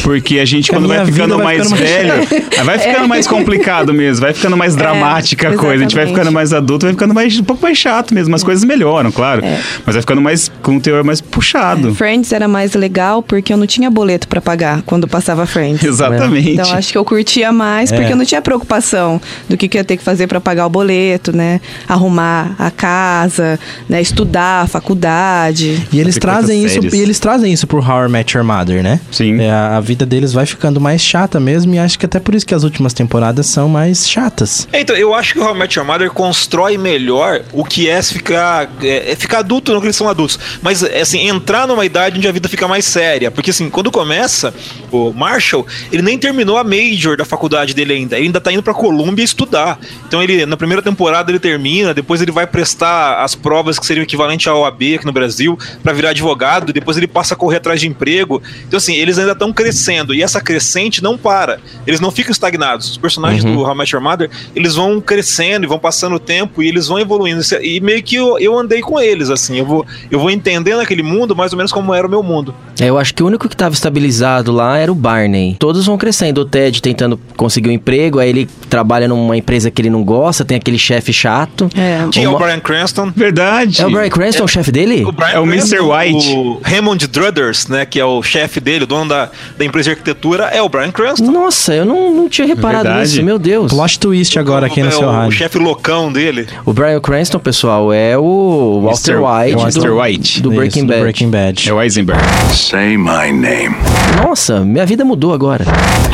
Porque a gente, A quando vai minha ficando vai mais ficando mais velho, vai ficando mais complicado mesmo. Vai ficando mais dramática a coisa. A gente vai ficando mais adulto, vai ficando mais, um pouco mais chato mesmo. As coisas melhoram, claro. Mas vai ficando mais com um teor mais puxado. Friends era mais legal porque eu não tinha boleto pra pagar quando passava Friends. Exatamente. Então acho que eu curtia mais porque É. eu não tinha preocupação do que, que eu ia ter que fazer pra pagar o boleto, né? Arrumar a casa, né? Estudar, faculdade. E eles trazem isso, séries? e eles trazem isso pro How I Met Your Mother, né? Sim. É, a, vida deles vai ficando mais chata mesmo, e acho que até por isso que as últimas temporadas são mais chatas. É, Então, eu acho que o How I Met Your Mother constrói melhor o que é se ficar, é, é ficar adulto, não que eles são adultos, mas é, assim, entrar numa idade onde a vida fica mais séria. Porque assim, quando começa, o Marshall, ele nem terminou a major da faculdade dele ainda. Ele ainda tá indo pra Colômbia estudar. Então ele, na primeira temporada ele termina, depois ele vai prestar as provas que seriam equivalente à OAB aqui no Brasil, pra virar advogado, depois ele passa a correr atrás de emprego. Então assim, eles ainda estão crescendo, e essa crescente não para. Eles não ficam estagnados. Os personagens do How I Met Your Mother, eles vão crescendo e vão passando o tempo e eles vão evoluindo. É- E meio que eu, eu andei com eles, assim. Eu vou, eu vou entendendo aquele mundo mais ou menos como era o meu mundo. É, eu acho que o único que tava estabilizado lá era o Barney. Todos vão crescendo. O Ted tentando conseguir um emprego, aí ele trabalha numa empresa que ele não gosta, tem aquele chefe chato. É. Tinha Uma- o Brian Cranston. Verdade. É o Brian Cranston, o chefe dele? O Brian É o Mr. White. O Raymond Druthers, né, que é o chefe dele, o dono da, da empresa de arquitetura, é o Brian Cranston. Nossa, eu não, não tinha reparado Verdade. nisso, meu Deus. Plot twist agora aqui no é seu o, o rádio. chefe loucão dele. O Brian Cranston, pessoal, é o Walter. White, é o do. White. do Isso, Breaking do Bad. Breaking Bad. É o Eisenberg. Say my name. Nossa, minha vida mudou agora.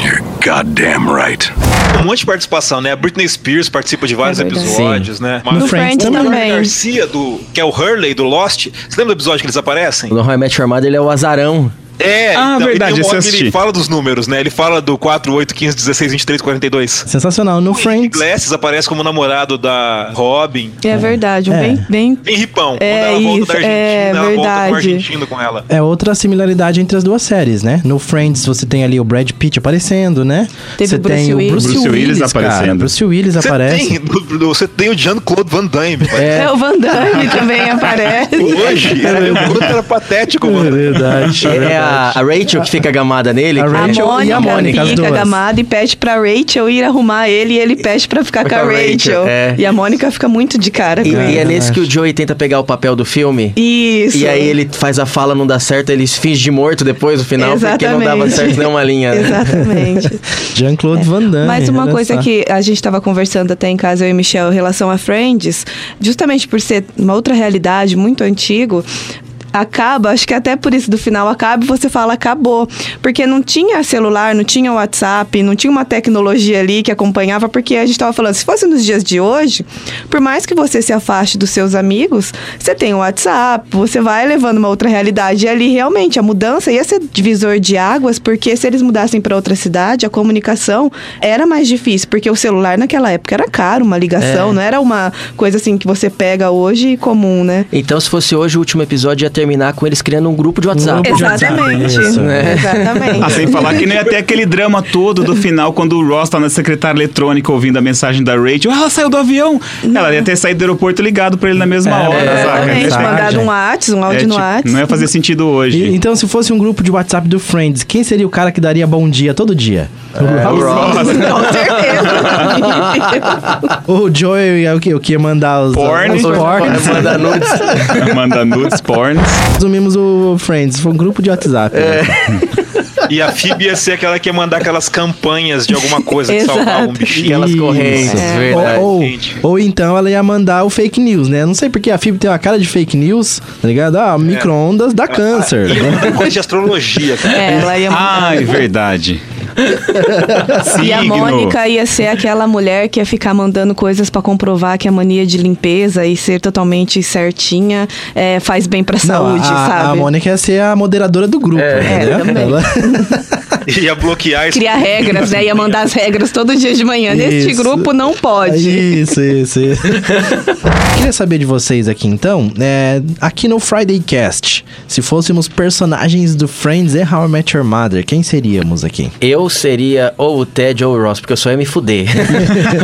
You're goddamn right. Um monte de participação, né? A Britney Spears participa de vários É episódios, né? No Friends o também. Garcia, do, que é o Hurley, do Lost. Você lembra do episódio que eles aparecem? No How I Met Your Mother, ele é o azarão. É, Ah, então, verdade, hora que ele fala dos números, né? Ele fala do 4, 8, 15, 16, 23, 42. Sensacional. No O Friends. Glasses aparece como namorado da Robin. É verdade, um É. bem, bem Bem ripão. É Quando ela volta isso, da Argentina, é ela volta com o verdade. argentino com ela. É outra similaridade entre as duas séries, né? No Friends você tem ali o Brad Pitt aparecendo, né? Teve você o Bruce tem Willis. o Bruce, Bruce Willis Willis, cara. aparecendo. Bruce Willis Você aparece. tem, você tem o Jean-Claude Van Damme. É. É, o Van Damme também aparece. Hoje, era, o outro era patético, É mano. verdade. É a, a Rachel que fica gamada nele. A A Rachel Mônica, e a Mônica, as fica gamada e pede pra Rachel ir arrumar ele e ele pede pra ficar com a Rachel. é. E a Mônica fica muito de cara com E, ele. e é nesse que o Joey tenta pegar o papel do filme. Isso. E aí ele faz a fala, não dá certo, ele se finge de morto depois no final, porque não dava Exatamente. certo nenhuma linha. né? Exatamente. Jean-Claude Van Damme. Mas uma coisa só. que a gente estava conversando até em casa, eu e Michel, em relação a Friends, justamente por ser uma outra realidade, muito antigo, acaba, acho que até por isso do final acaba e você fala acabou. Porque não tinha celular, não tinha WhatsApp, não tinha uma tecnologia ali que acompanhava, porque a gente estava falando, se fosse nos dias de hoje, por mais que você se afaste dos seus amigos, você tem o WhatsApp, você vai levando uma outra realidade. E ali realmente a mudança ia ser divisor de águas, porque se eles mudassem para outra cidade, a comunicação era mais difícil, porque o celular naquela época era caro, uma ligação, É. não era uma coisa assim que você pega hoje comum, né? Então, se fosse hoje, o último episódio ia terminar com eles criando um grupo de WhatsApp. grupo de WhatsApp, Exatamente. isso. É. Exatamente. Ah, sem falar que nem até aquele drama todo do final, quando o Ross tá na secretária eletrônica ouvindo a mensagem da Rachel. Ah, ela saiu do avião. Ela ia ter saído do aeroporto ligado pra ele na mesma É, hora, saca? Exatamente. Mandado um WhatsApp, um áudio É, no tipo, WhatsApp. não ia fazer sentido hoje. E- então, se fosse um grupo de WhatsApp do Friends, quem seria o cara que daria bom dia todo dia? É, o Ross. Com certeza. O Joey é o que, o que ia mandar os, Porn. os porns. Manda nudes. Manda nudes, porns. Resumimos o Friends, foi um grupo de WhatsApp. É. né? E a Phoebe ia ser aquela que ia mandar aquelas campanhas de alguma coisa que Exato. salvava um bichinho. Aquelas correntes, É. verdade. Ou, ou, ou então ela ia mandar o fake news, né? Não sei porque a Phoebe tem uma cara de fake news, tá ligado? Ah, micro-ondas dá câncer. Muita coisa de astrologia, cara. É, ela ia Ah, é verdade. E a. Mônica ia ser aquela mulher que ia ficar mandando coisas pra comprovar que a mania de limpeza e ser totalmente certinha é, faz bem pra saúde, a, sabe? A Mônica ia ser a moderadora do grupo, entendeu? É, também. Ela- Ia bloquear isso. Criar regras, né? Ia mandar as regras todo dia de manhã. Neste Isso. grupo não pode. Isso, isso, isso. Queria saber de vocês aqui então, é, aqui no Friday Cast, se fôssemos personagens do Friends e How I Met Your Mother, quem seríamos aqui? Eu seria ou o Ted ou o Ross, porque eu só ia me fuder.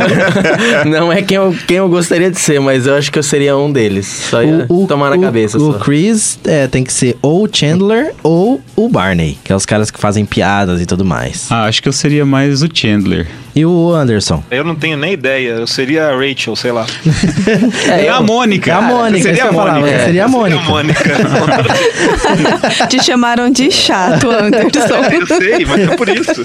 não é quem eu, quem eu gostaria de ser, mas eu acho que eu seria um deles. Só ia tomar na cabeça. O só. Chris é, tem que ser ou o Chandler ou o Barney, que é os caras que fazem piadas e tudo mais. Ah, acho que eu seria mais o Chandler. E o Anderson? Eu não tenho nem ideia. Eu seria a Rachel, sei lá. É, a Mônica. É a Mônica, Seria a eu Mônica. seria a Mônica. Seria a Mônica. Te chamaram de chato, Anderson. eu sei, mas é por isso.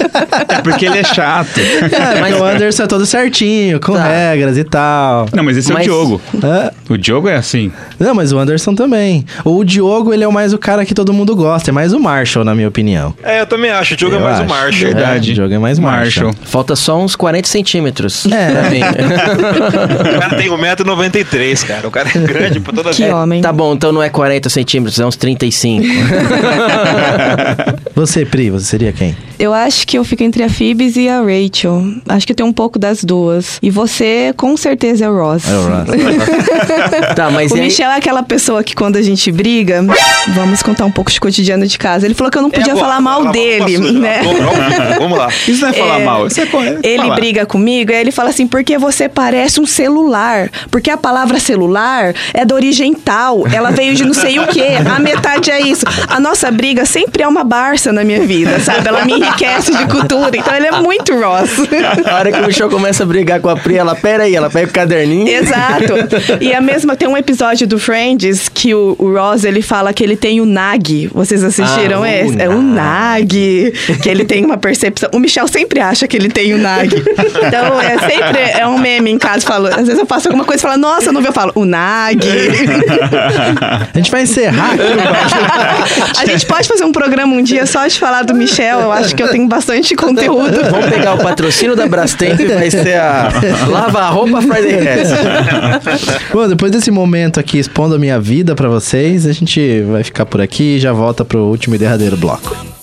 É porque ele é chato. É, mas o Anderson é todo certinho, com Tá. regras e tal. Não, mas esse é Mas- o Diogo. Hã? O Diogo é assim. Não, mas o Anderson também. O Diogo, ele é o mais o cara que todo mundo gosta. É mais o Marshall, na minha opinião. É, eu também acho. O Diogo é Eu mais acho. o Marshall. Verdade. É, o Diogo é mais Marshall. Marshall. Falta só uns 40 centímetros. É. pra mim. O cara tem 1,93m, cara. O cara é grande pra toda Que homem. Tá bom, então não é 40 centímetros, é uns 35. Você, Pri, você seria quem? Eu acho que eu fico entre a Phoebes e a Rachel. Acho que tem um pouco das duas. E você, com certeza, é o Ross. É o Ross. tá, mas O e aí- Michel é aquela pessoa que quando a gente briga, vamos contar um pouco de cotidiano de casa. Ele falou que eu não podia É, falar mal dele, né? vamos, lá. Isso não é falar mal. Isso é co- é Ele falar. briga comigo, aí ele fala assim: porque você parece um celular. Porque a palavra celular é da origem tal. Ela veio de não sei o quê. A metade é isso. A nossa briga sempre é uma barça na minha vida, sabe? Ela me enriquece de cultura. Então ele é muito Ross. a hora que o Michel começa a brigar com a Pri, ela, pera aí, ela pega o caderninho. Exato. E a mesma, tem um episódio do Friends que o, o Ross, ele fala que ele tem o Nag. Vocês assistiram Ah, o esse? É o Nag. Que ele tem uma percepção. O Michel sempre acha que ele tem o Nag. Então, é sempre é um meme em casa. Falo, às vezes eu faço alguma coisa e falo, nossa, não viu? Eu falo, o Nag. A gente vai encerrar aqui. a gente pode fazer um programa um dia só de falar do Michel. Eu acho que eu tenho bastante conteúdo. Vamos pegar o patrocínio da Brastemp e vai ser a Lava a Roupa Friday Cast. Bom, depois desse momento aqui expondo a minha vida pra vocês, a gente vai ficar por aqui e já volta pro último e derradeiro bloco.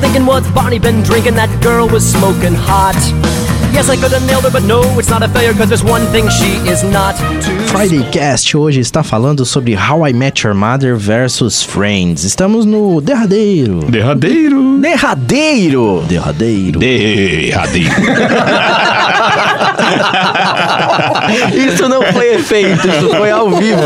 Thinking, what's Bonnie been drinking? That girl was smoking hot. Yes, I could have nailed her, but no, it's not a failure, cause there's one thing she is not. Too Friday Cast hoje está falando sobre How I Met Your Mother versus Friends. Estamos no derradeiro. Derradeiro. Derradeiro! Derradeiro. Derradeiro. Isso não foi efeito, isso foi ao vivo.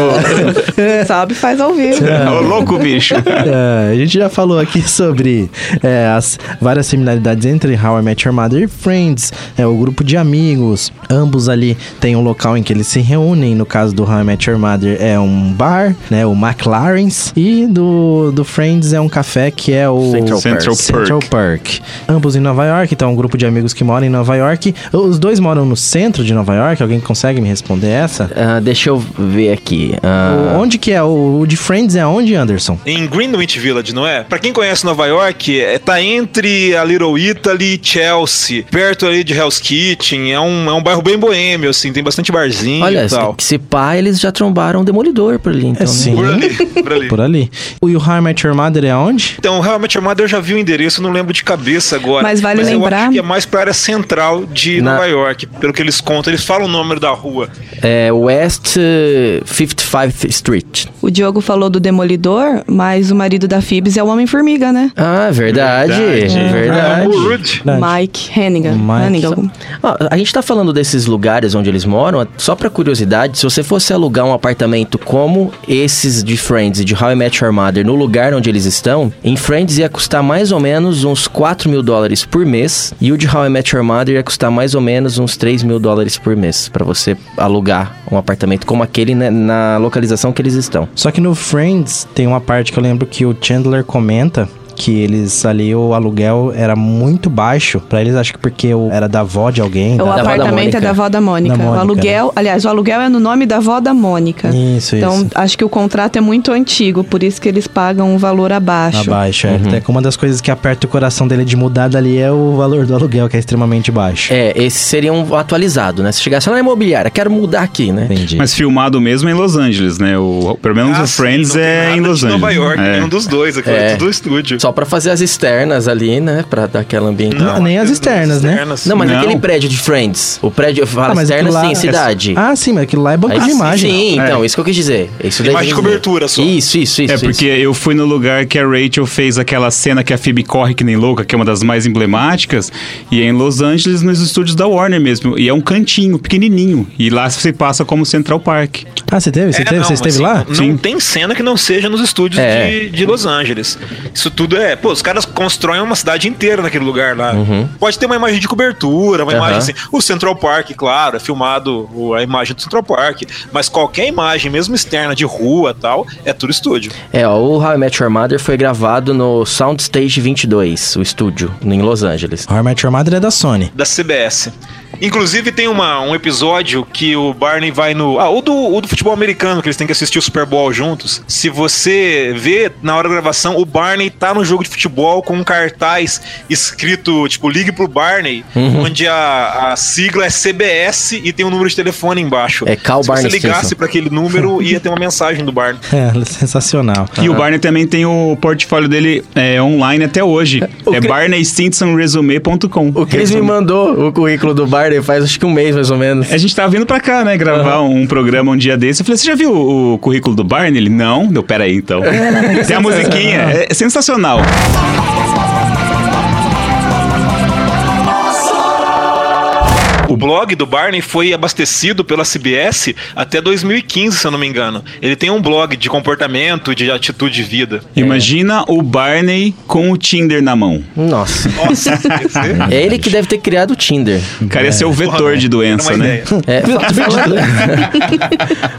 Sabe, faz ao vivo. Ô, louco, bicho. É, a gente já falou aqui sobre é, as várias similaridades entre How I Met Your Mother e Friends. É o grupo de amigos. Ambos ali têm um local em que eles se reúnem. No caso do How I Met Your Mother é um bar, né? O McLaren's. E do, do Friends é um café que é o Central Central Central Park. Ambos em Nova York, então um grupo de amigos que moram em Nova York. Os dois moram no centro de Nova York. Alguém consegue me responder essa? Ah, deixa eu ver aqui. Ah, O- Onde que é? O, o de Friends é onde, Anderson? Em Greenwich Village, não é? Pra quem conhece Nova York, é, tá entre a Little Italy e Chelsea, perto ali de Hell's Kitchen. É um, é um bairro bem boêmio, assim, tem bastante barzinho olha, e tal. se, se pá, eles já trombaram um demolidor por ali, então. É né? sim. Por ali, por ali. Por ali. O How I Met Your Mother é onde? Então, realmente, a Mother eu já vi o endereço, não lembro de cabeça agora. Mas vale eu lembrar- acho que é mais pra área central de Na- Nova York, pelo que eles contam. Eles falam o número da rua. É West eh, 55th Street. O Diogo falou do Demolidor, mas o marido da Phoebs é o Homem-Formiga, né? Ah, verdade. Verdade. Verdade. É, o Rude. Mike Hannigan. Mike. Hannigan. Ó, a gente tá falando desses lugares onde eles moram, só pra curiosidade, se você fosse alugar um apartamento como esses de Friends e de How I Met Your Mother no lugar onde eles estão, em Friends ia custar mais ou menos uns 4 mil dólares por mês, e o de How I Met Your Mother ia custar mais ou menos uns 3 mil dólares por mês, pra você alugar um apartamento como aquele né, na localização que eles estão. Só que no Friends tem uma parte que eu lembro que o Chandler comenta que eles ali o aluguel era muito baixo pra eles, acho que porque era da avó de alguém. O da- apartamento é da avó da Mônica. Da Mônica, o aluguel, aliás, o aluguel é no nome da avó da Mônica. Isso, Então, isso. acho que o contrato é muito antigo, por isso que eles pagam um valor abaixo. Abaixo, Uhum. é. Até que uma das coisas que aperta o coração dele de mudar dali é o valor do aluguel, que é extremamente baixo. É, esse seria um atualizado, né? Se chegasse lá na imobiliária, quero mudar aqui, né? Entendi. Mas filmado mesmo em Los Angeles, né? O, pelo menos Ah, o sim, Friends tem é em Los Angeles. Nova York, é. nenhum dos dois, aqui É. é tudo estúdio. Só pra fazer as externas ali, né? Pra dar aquela ambiente. Não, nem as externas, né? Não, mas Não. aquele prédio de Friends. O prédio, eu falo Ah, mas externas, lá- sim, cidade. Ah, sim, mas aquilo lá é banco Aí- de imagem. Sim, então, isso que eu quis dizer. Isso daí Imagem de cobertura só. Isso, isso, isso. É porque isso. eu fui no lugar que a Rachel fez aquela cena que a Phoebe corre que nem louca, que é uma das mais emblemáticas, e é em Los Angeles, nos estúdios da Warner mesmo. E é um cantinho, pequenininho. E lá você passa como Central Park. Ah, você teve? Você É, teve? não, você esteve assim, lá? Não Sim. tem cena que não seja nos estúdios É. de, de Los Angeles. Isso tudo é. Pô, os caras constroem uma cidade inteira naquele lugar lá. Pode ter uma imagem de cobertura, uma Uhum. imagem assim. O Central Park, claro, é filmado o- a imagem do Central Park. Mas qualquer imagem, mesmo externa, de rua tal, é tudo estúdio. É, ó, o How I Met Your Mother foi gravado no Soundstage 22, o estúdio, em Los Angeles. How I Met Your Mother é da Sony. da CBS. Inclusive tem uma, um episódio que o Barney vai no. Ah, o do, o do futebol americano, que eles têm que assistir o Super Bowl juntos. Se você vê na hora da gravação, o Barney tá no jogo de futebol com um cartaz escrito, tipo, ligue pro Barney, Uhum. onde a, a sigla é CBS e tem um número de telefone embaixo. É Cal Se Barney você ligasse pra aquele número, ia ter uma mensagem do Barney. É, sensacional. E o Barney também tem o portfólio dele é, online até hoje. O é Cri- barneystintsonresume.com. O Cris me mandou o currículo do Barney faz acho que um mês, mais ou menos. A gente tava vindo pra cá, né, gravar um programa um dia desse. Eu falei, você já viu o, o currículo do Barney? Ele, não. Deu, peraí, então. Tem a musiquinha, é sensacional. O blog do Barney foi abastecido pela CBS até 2015, se eu não me engano. Ele tem um blog de comportamento, de atitude de vida. Imagina o Barney com o Tinder na mão. Nossa. Nossa, É ele que deve ter criado o Tinder. O cara ia ser o vetor de doença, era uma né? ideia. É, fa- falando,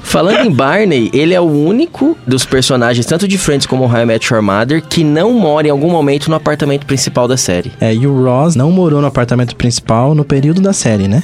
falando em Barney, ele é o único dos personagens, tanto de Friends como How I Met Your Mother, que não mora em algum momento no apartamento principal da série. É, e o Ross não morou no apartamento principal no período da série, né?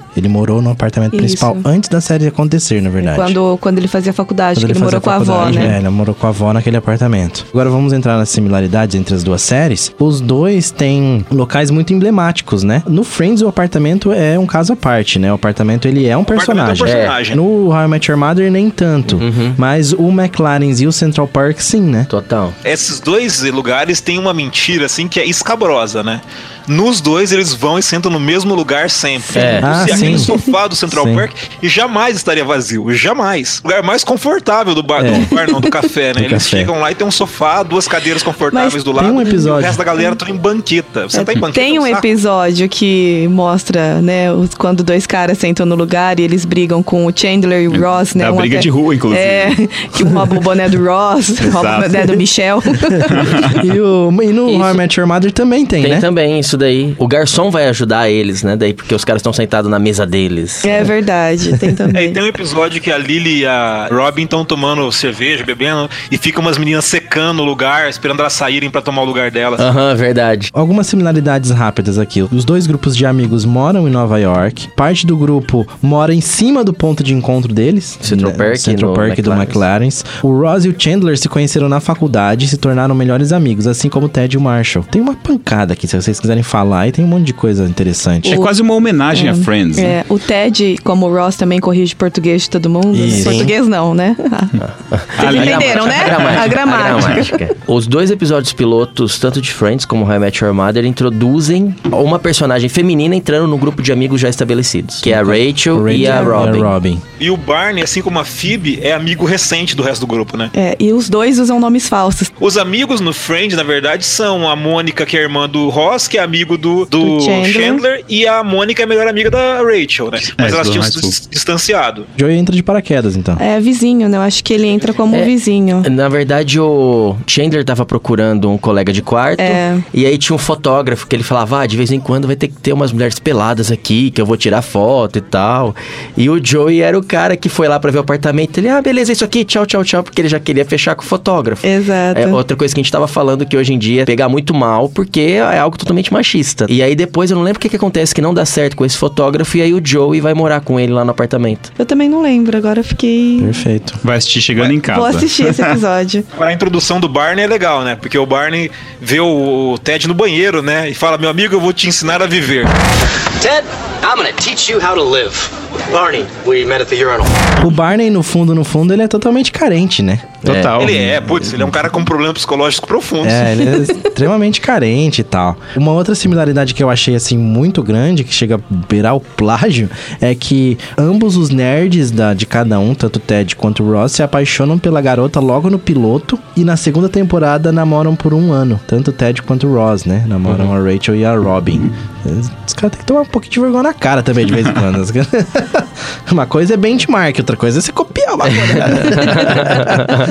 Ele morou no apartamento Isso. principal antes da série acontecer, na verdade. Quando, quando ele fazia faculdade, Quando que ele, fazia morou com a avó, né? É, ele morou com a avó naquele apartamento. Agora vamos entrar nas similaridades entre as duas séries. Os dois têm locais muito emblemáticos, né? No Friends, o apartamento é um caso à parte, né? O apartamento, ele é um apartamento é um personagem. personagem. No How I Met Your Mother, nem tanto. Mas o McLaren's e o Central Park, sim, né? Total. Esses dois lugares têm uma mentira assim que é escabrosa, né? Nos dois eles vão e sentam no mesmo lugar sempre. É. Ah, se aquele sim. sofá do Central Sim. Park e jamais estaria vazio, jamais. O lugar mais confortável do bar, É. do bar não, do café, né? Do eles café. chegam lá e tem um sofá, duas cadeiras confortáveis Mas do tem lado. um episódio- E o resto da galera tudo em banqueta. Você tá em banqueta. Tem é um saco. episódio que mostra, né, os- quando dois caras sentam no lugar e eles brigam com o Chandler e o Ross, né? É a um briga até- de rua, inclusive. É, que rouba o boné do Ross, rouba o boné do Michel. E, o, e no. How I Met Your Mother também tem, Tem né? também isso daí. O garçom vai ajudar eles, né? Daí porque os caras estão sentados na mesa deles. é verdade, tem É, também. tem um episódio que a Lily e a Robin estão tomando cerveja, bebendo, e ficam umas meninas secando o lugar, esperando elas saírem pra tomar o lugar delas. Aham, verdade. Algumas similaridades rápidas aqui. Os dois grupos de amigos moram em Nova York. Parte do grupo mora em cima do ponto de encontro deles. Central né? Park Central Park do McLaren's. McLaren's. O Ross e o Chandler se conheceram na faculdade e se tornaram melhores amigos, assim como o Ted e o Marshall. Tem uma pancada aqui, se vocês quiserem falar, e tem um monte de coisa interessante. É quase uma homenagem a Friends. Né? É, o Ted, como o Ross, também corrige português de todo mundo. né? Isso. Português não, né? Vocês Ali- entenderam, né? A A gramática. gramática. Os dois episódios pilotos, tanto de Friends como How I Met Your Mother, introduzem uma personagem feminina entrando no grupo de amigos já estabelecidos, que é a Rachel, e a Robin. E o Barney, assim como a Phoebe, é amigo recente do resto do grupo, né? É, e os dois usam nomes falsos. Os amigos no Friends, na verdade, são a Mônica, que é irmã do Ross, que é amigo do, do Do Chandler. Chandler. e a Mônica é a melhor amiga da Rachel, né? Mas É, elas tinham se distanciado. Joey entra de paraquedas, então. É vizinho, né? Eu acho que ele entra como É. vizinho. Na verdade, o Chandler tava procurando um colega de quarto. É. E aí tinha um fotógrafo que ele falava: ah, de vez em quando vai ter que ter umas mulheres peladas aqui, que eu vou tirar foto e tal. E o Joey era o cara que foi lá pra ver o apartamento. Ele, ah, beleza, é isso aqui, tchau, tchau, tchau, porque ele já queria fechar com o fotógrafo. Exato. É outra coisa que a gente tava falando que hoje em dia é pegar muito mal, porque é algo totalmente machista. E aí depois eu não lembro o que, que acontece que não dá certo com esse fotógrafo, e aí o Joey vai morar com ele lá no apartamento. Eu também não lembro, agora eu fiquei. Perfeito. Vai assistir chegando em casa. Vou assistir esse episódio. A introdução do Barney é legal, né? Porque o Barney vê o Ted no banheiro, né? E fala: Meu amigo, eu vou te ensinar a viver. Ted, I'm gonna teach you how to live. Barney, we met at the urinal. O Barney, no fundo, no fundo, ele é totalmente carente, né? Total. Ele é, putz, ele é um cara com problema psicológico profundo. É, ele é extremamente carente e tal. Uma outra similaridade que eu achei, assim, muito grande, que chega a beirar o plágio, é que ambos os nerds da, de cada um, tanto o Ted quanto o Ross, se apaixonam pela garota logo no piloto e na segunda temporada namoram por um ano. Tanto o Ted quanto o Ross, né? Namoram a Rachel e a Robin. Os caras têm que tomar um pouquinho de vergonha na cara também, de vez em quando. uma coisa é benchmark, outra coisa é você copiar uma coisa.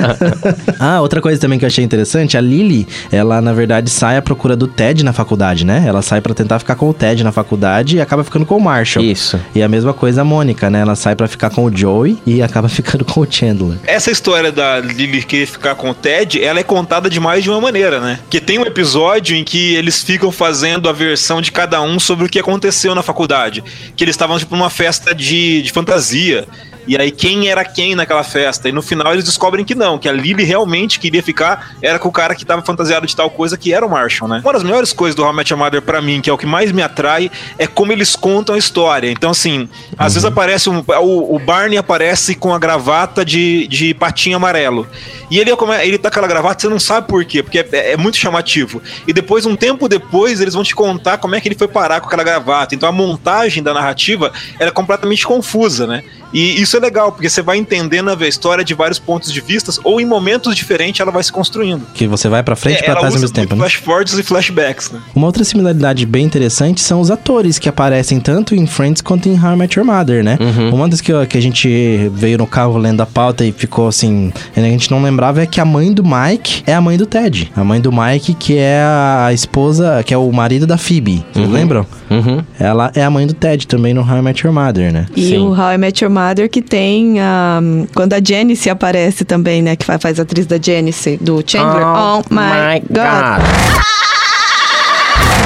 ah, outra coisa também que eu achei interessante, a Lily, ela na verdade sai à procura do Ted na faculdade, né? Ela sai pra tentar ficar com o Ted na faculdade e acaba ficando com o Marshall. Isso. E a mesma coisa a Mônica, né? Ela sai pra ficar com o Joey e acaba ficando com o Chandler. Essa história da Lily querer ficar com o Ted, ela é contada de mais de uma maneira, né? Que tem um episódio em que eles ficam fazendo a versão de cada um sobre o que aconteceu na faculdade. Que eles estavam, tipo, numa festa de, de fantasia. E aí, quem era quem naquela festa? E no final eles descobrem que não, que a Lily realmente queria ficar, era com o cara que tava fantasiado de tal coisa que era o Marshall, né? Uma das melhores coisas do How I Met Your Mother pra mim, que é o que mais me atrai, é como eles contam a história. Então, assim, às vezes aparece um, o, o Barney aparece com a gravata de, de patinho amarelo. E ele, come- ele tá com aquela gravata, você não sabe por quê, porque é, é muito chamativo. E depois, um tempo depois, eles vão te contar como é que ele foi parar com aquela gravata. Então a montagem da narrativa ela é completamente confusa, né? E isso é legal, porque você vai entendendo a história de vários pontos de vista, ou em momentos diferentes ela vai se construindo. Que você vai pra frente e É, pra trás ao mesmo tempo, né? Flash forwards e flashbacks, né? Uma outra similaridade bem interessante são os atores que aparecem tanto em Friends quanto em How I Met Your Mother, né? Uma das que, que a gente veio no carro lendo a pauta e ficou assim, a gente não lembrava é que a mãe do Mike é a mãe do Ted. A mãe do Mike, que é a esposa, que é o marido da Phoebe. Vocês lembram? Uhum. Ela é a mãe do Ted também no How I Met Your Mother, né? E o How I Met Your Mother que tem a... Quando a Janice aparece também, né? Que fa- faz a atriz da Janice, do Chandler. Oh Oh, my, my God.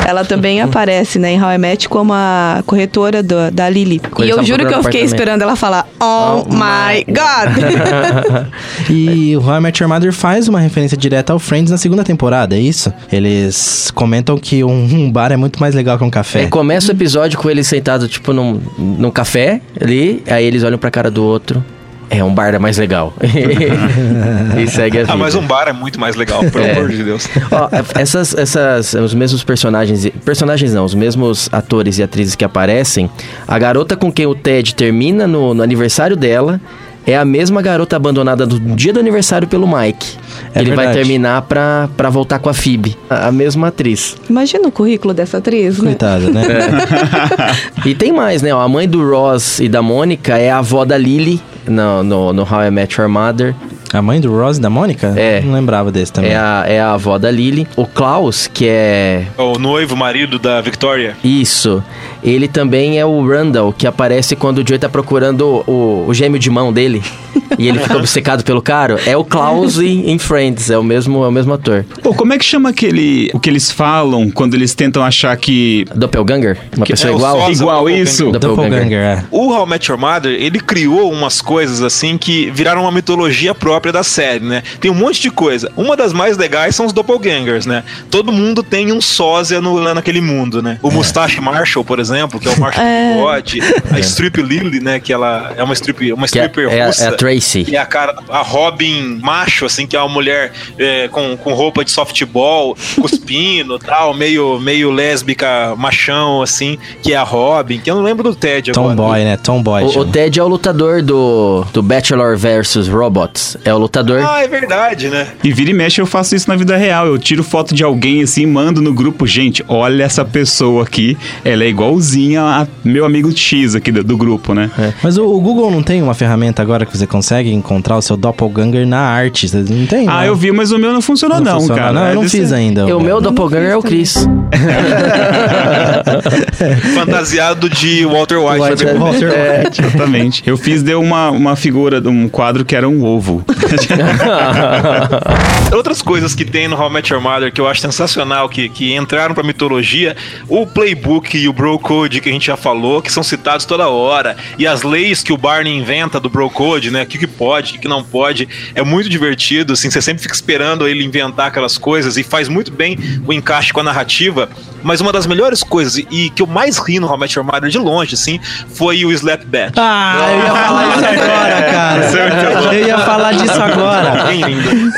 Ela também aparece, né, em How I Met como a corretora do- da Lily. E eu eles juro que eu fiquei esperando ela falar Oh, my God. e o How I Met Your Mother faz uma referência direta ao Friends na segunda temporada, é isso? Eles comentam que um, um bar é muito mais legal que um café. É, começa o episódio com ele sentado, tipo, num, num café ali, aí eles olham pra cara do outro. É, um bar é mais legal. e segue a vida. Ah, mas um bar é muito mais legal, pelo É. amor de Deus. Ó, essas, essas, os mesmos personagens, personagens não, os mesmos atores e atrizes que aparecem, a garota com quem o Ted termina no, no aniversário dela é a mesma garota abandonada do dia do aniversário pelo Mike. É Ele vai verdade. terminar pra, pra voltar com a Phoebe, a, a mesma atriz. Imagina o currículo dessa atriz, né? Coitada, né? E tem mais, né? ó, A mãe do Ross e da Mônica é a avó da Lily no, no, no How I Met Your Mother. A mãe do Ross e da Mônica? É. Não lembrava desse também. É a, é a avó da Lily. O Klaus, que é O noivo, marido da Victoria. Isso. Ele também é o Randall, que aparece quando o Joey tá procurando o, o gêmeo de mão dele. e ele fica obcecado pelo cara. É o Klaus em, em Friends, é o mesmo, é o mesmo ator. Pô, como é que chama aquele. O que eles falam quando eles tentam achar que. Doppelganger? Uma Que- pessoa é igual? sósia, Igual Doppelganger. isso? Doppelganger, é. O How I Met Your Mother, ele criou umas coisas assim que viraram uma mitologia própria da série, né? Tem um monte de coisa. Uma das mais legais são os doppelgangers, né? Todo mundo tem um sósia no, lá naquele mundo, né? É. O Mustache Marshall, por exemplo, que é o Marshall É. Bigode. A Strip Lily, né? Que ela é uma, strip, uma é- stripper é a- russa. é a Tracy. E a cara, a Robin macho, assim, que é uma mulher é, com, com roupa de softball, cuspindo tal, meio, meio lésbica, machão, assim, que é a Robin, que eu não lembro do Ted agora. Tomboy, né? Tomboy. O, o. Ted é o lutador do, do Bachelor vs Robots. É o lutador. Ah, é verdade, né? E vira e mexe, eu faço isso na vida real. Eu tiro foto de alguém assim, mando no grupo. Gente, olha essa pessoa aqui. Ela é a meu amigo X aqui do, do grupo, né? Mas o, o Google não tem uma ferramenta agora que você consegue encontrar o seu doppelganger na arte? Você não tem? Ah, né? eu vi, mas o meu não funcionou não, funciona, cara. Não, eu não Desse- fiz ainda. O meu doppelganger é o Chris. Fantasiado de Walter White. White, é. Walter É. White. Exatamente. Eu fiz deu uma, uma figura, um quadro que era um ovo. Outras coisas que tem no How I Met Your Mother que eu acho sensacional, que, que entraram pra mitologia, o playbook e o bro code que a gente já falou, que são citados toda hora, e as leis que o Barney inventa do bro code, né, o que, que pode, o que, que não pode, é muito divertido, assim, você sempre fica esperando ele inventar aquelas coisas e faz muito bem o encaixe com a narrativa, mas uma das melhores coisas e que eu mais ri no How I Met Your Mother de longe, assim, foi o Slap Bet. Ah, eu ia falar isso agora, cara. Eu ia falar disso agora. Bem lindo.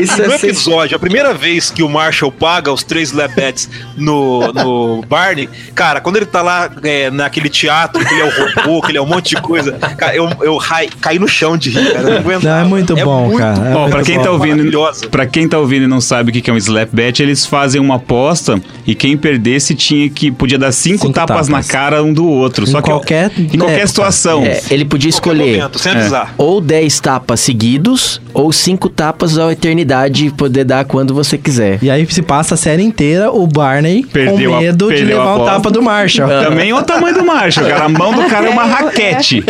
Isso no é episódio, a primeira vez que o Marshall paga os três Labets no, no Barney, cara, quando ele tá lá é, naquele teatro, que ele é o robô, que ele é um monte de coisa, cara, eu, eu rai- caí no chão de rir, cara. Eu não aguentava. Não, é muito bom, cara. É Ó, muito pra quem bom. tá ouvindo, para quem tá ouvindo e não sabe o que que é um slap bet, eles fazem uma aposta e quem perdesse tinha que podia dar cinco, Cinco tapas, tapas. na cara um do outro. Em Só que qualquer em qualquer época. situação. É, ele podia escolher momento, sem avisar. ou 10 tapas seguidos ou 5 tapas à eternidade poder dar quando você quiser. E aí se passa a série inteira o Barney Perdeu com a- medo de a levar o aposta. Tapa do Marshall. Também olha o tamanho do Marshall, cara. A mão do cara é uma raquete.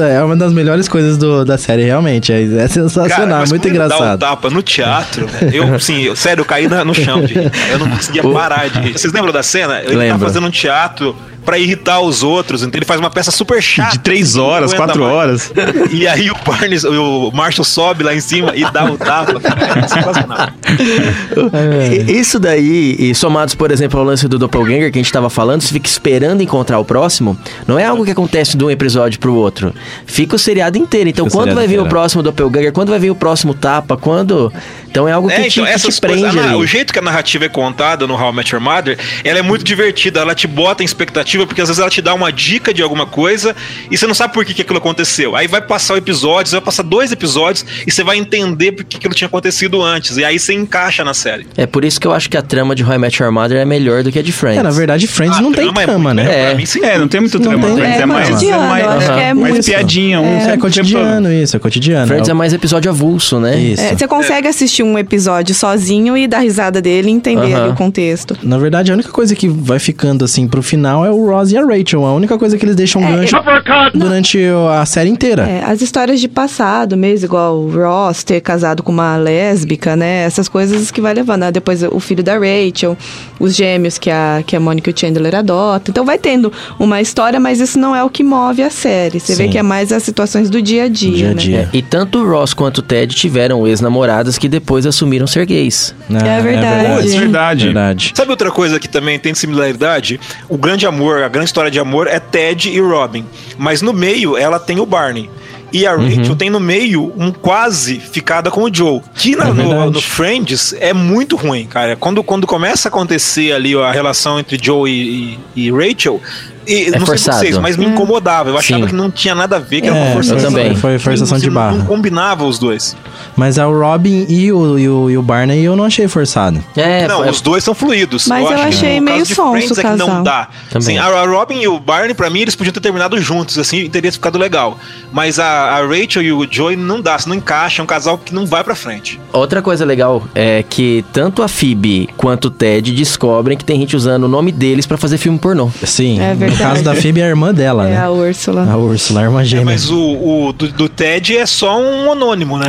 É uma das melhores coisas do- da série, realmente. É, é sensacional, mas muito ele Dá um engraçado. tapa no teatro, eu, sim, eu, sério, eu caí no chão de rir. Eu não conseguia parar de rir. Vocês lembram da cena? Ele Lembro. tá fazendo um teatro pra irritar os outros, então ele faz uma peça super chata. De três assim, horas, quatro mais. horas. E aí o Barnes, o Marshall sobe lá em cima e dá o tapa. É. E- Isso daí, e somados, por exemplo, ao lance do Doppelganger que a gente tava falando, você fica esperando encontrar o próximo, não é algo que acontece de um episódio pro outro. Fica o seriado inteiro. Então, Fica quando vai vir o próximo Doppelganger? Quando vai vir o próximo tapa? Quando? Então é algo que, É, te, então, que te prende coisas, ali. o jeito que a narrativa é contada no How I Met Your Mother, ela é muito divertida, ela te bota em expectativa, porque às vezes ela te dá uma dica de alguma coisa e você não sabe por que, que aquilo aconteceu. Aí vai passar o episódio, você vai passar dois episódios e você vai entender por que aquilo tinha acontecido antes. E aí você encaixa na série. É por isso que eu acho que a trama de How I Met Your Mother é melhor do que a de Friends. É, na verdade, Friends Ah, não tem trama é trama, muito né? melhor. É. Pra mim, sim. É, não tem muito Não trama. tem- Friends é mais, cotidiano, mais, é mais muito- piadinha. Um É, cotidiano isso, é cotidiano. Friends é mais episódio avulso, né? Isso. É, você consegue assistir um episódio sozinho e dar risada dele e entender Aham. ali o contexto. Na verdade, a única coisa que vai ficando assim pro final é o Ross e a Rachel. A única coisa que eles deixam É, gancho durante a série inteira. É, as histórias de passado mesmo, igual o Ross ter casado com uma lésbica, né? Essas coisas que vai levando. né? Depois o filho da Rachel, os gêmeos que a, que a Monica e o Chandler adotam. Então vai tendo uma história, mas isso não é o que move a série. Você vê Sim. que é mais as situações do dia a dia, Dia a né? dia. É, e tanto o Ross quanto o Ted tiveram ex-namoradas que depois assumiram ser gays. Ah, É verdade. Putz, verdade. verdade. Sabe outra coisa que também tem similaridade? O grande amor, a grande história de amor é Ted e Robin. Mas no meio ela tem o Barney. E a Rachel tem no meio um quase ficada com o Joe. Que na- É no, no Friends é muito ruim, cara. Quando, quando começa a acontecer ali a relação entre Joe e, e- e Rachel. E, não sei forçado. vocês, mas me incomodava. Eu achava Sim. que não tinha nada a ver, que É, era uma eu forçação. também. Foi forçação Não- de não- barra. Não combinava os dois. Mas a Robin e o, e o, e o Barney eu não achei forçado. É, não, é- os dois são fluidos. Mas eu que achei meio sonso o é que não casal. dá. Também. Sim, a, Robin e o Barney, pra mim, eles podiam ter terminado juntos, assim, teria ficado legal. Mas a, a Rachel e o Joey não dá, se não encaixa, é um casal que não vai pra frente. Outra coisa legal é que tanto a Phoebe quanto o Ted descobrem que tem gente usando o nome deles pra fazer filme pornô. Sim, É no caso da Phoebe é a irmã dela, É né? a Úrsula. A Úrsula, a irmã É, gêmea. mas o, o do, do Ted é só um anônimo, né?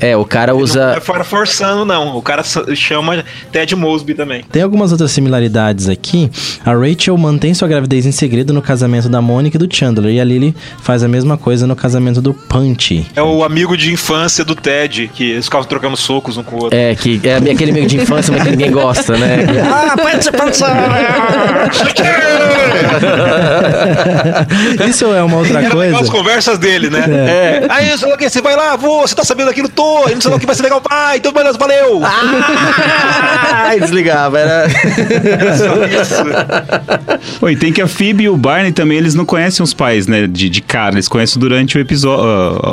É, é, o cara ele Não usa. é fora forçando, não. O cara chama Ted Mosby também. Tem algumas outras similaridades aqui. A Rachel mantém sua gravidez em segredo no casamento da Mônica e do Chandler. E a Lily faz a mesma coisa no casamento do Punch. É o amigo de infância do Ted, que eles ficavam trocando socos um com o outro. É, que é aquele amigo de infância, mas que ninguém gosta, né? Ah, Punch, Punch! Isso é uma outra Era legal as coisa. conversas dele, né? É. Aí, lá o que, você vai lá, vou, você tá sabendo daquilo, tô, e não sei lá o que vai ser legal, pai, então beleza, valeu! Ai, desligava. Era... Pô, e tem que a Phoebe e o Barney também, eles não conhecem os pais, né, de, de cara, eles conhecem durante o episódio,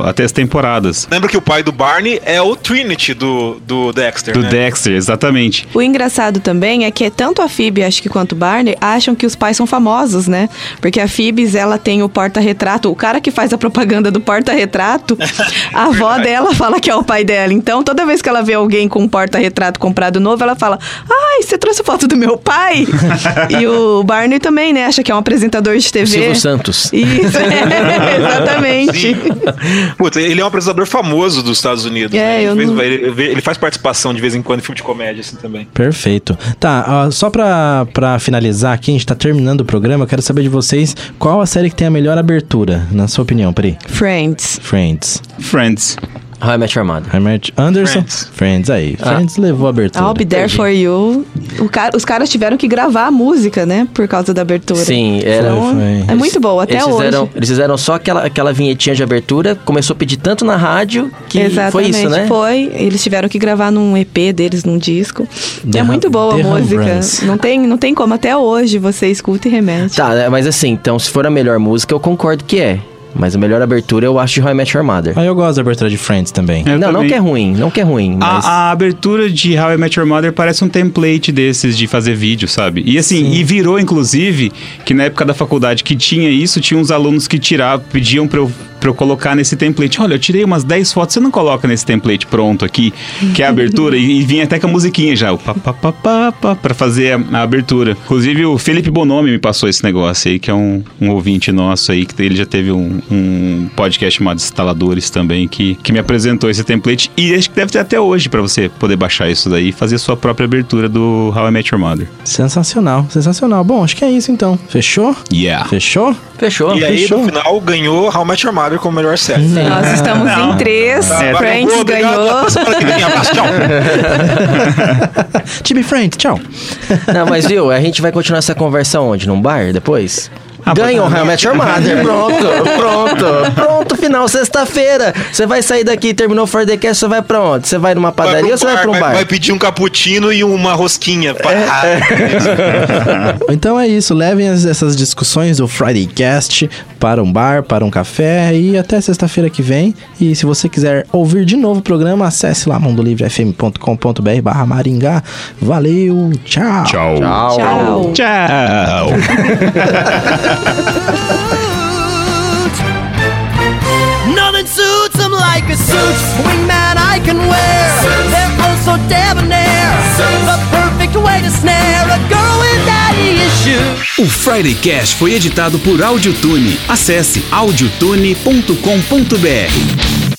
até as temporadas. Lembra que o pai do Barney é o Trinity do, do Dexter, Do né? Dexter, exatamente. O engraçado também é que tanto a Phoebe, acho que quanto o Barney, acham que os pais são famosos, né? Porque a Phoebe, ela tem o porta-retrato. O cara que faz a propaganda do porta-retrato, a avó dela fala que é o pai dela. Então, toda vez que ela vê alguém com um porta-retrato comprado novo, ela fala: Ai, você trouxe foto do meu pai? e o Barney também, né? Acha que é um apresentador de TV. Silvio Santos. Isso, é, exatamente. Puta, ele é um apresentador famoso dos Estados Unidos. É, né? eu ele, fez- não- ele- ele faz participação de vez em quando em filme de comédia, assim também. Perfeito. Tá, ó, só pra, pra finalizar aqui, a gente tá terminando o programa, eu quero saber de vocês qual a série que tem a melhor abertura, na sua opinião, Pri? Friends. Friends. Friends. How I Met Your Mother. I Met Anderson? Friends. Friends, aí. Ah. Friends levou a abertura. I'll be there for you. Cara- os caras tiveram que gravar a música, né? Por causa da abertura. Sim, era. Então, foi. É muito boa, até eles hoje. fizeram, Eles fizeram só aquela, aquela vinhetinha de abertura, começou a pedir tanto na rádio que Exatamente. foi isso, né? Foi. Eles tiveram que gravar num EP deles, num disco. The é muito boa The a música. Não tem, não tem como. Até hoje você escuta e remete. Tá, né, mas assim, então se for a melhor música, eu concordo que é. Mas a melhor abertura eu acho de How I Met Your Mother. Aí eu gosto da abertura de Friends também. Eu não, não também. que é ruim, não que é ruim, mas... A, a abertura de How I Met Your Mother parece um template desses de fazer vídeo, sabe? E assim, e virou inclusive que na época da faculdade que tinha isso, tinha uns alunos que tiravam, pediam pra eu, pra eu colocar nesse template. Olha, eu tirei umas 10 fotos, você não coloca nesse template pronto aqui, que é a abertura, e, e vinha até com a musiquinha já, o pra fazer a, a abertura. Inclusive o Felipe Bonomi me passou esse negócio aí, que é um, um ouvinte nosso aí, que ele já teve um, um podcast chamado Instaladores também, que, que me apresentou esse template. E acho que deve ter até hoje pra você poder baixar isso daí e fazer sua própria abertura do How I Met Your Mother. Sensacional, sensacional. Bom, acho que é isso então. Fechou? Yeah. Fechou? Fechou. E aí, fechou. no final, ganhou How I Met Your Mother como melhor série. Nós estamos em três. Tá, Friends valeu, obrigado, ganhou. Time Friends, tchau. Não, mas viu, a gente vai continuar essa conversa onde? Num bar depois? Ah, How I Met Your Mother. Pronto, pronto. Pronto, final, sexta-feira. Você vai sair daqui, terminou o Fordecast, você vai pra onde? Você vai numa padaria ou você vai pra um bar? Vai pedir um cappuccino e uma rosquinha. Pá. Então é isso, levem as- essas discussões do Friday Cast para um bar, para um café e até sexta-feira que vem. E se você quiser ouvir de novo o programa, acesse lá mondolivrefm.com.br barra Maringá. Valeu, tchau. Tchau. Tchau. Tchau. Nothing suits them like a suit wingman I can wear. They're oh so debonair. The perfect way to snare a girl with daddy issues. O Friday Cash foi editado por Audiotune. Acesse audiotune.com.br.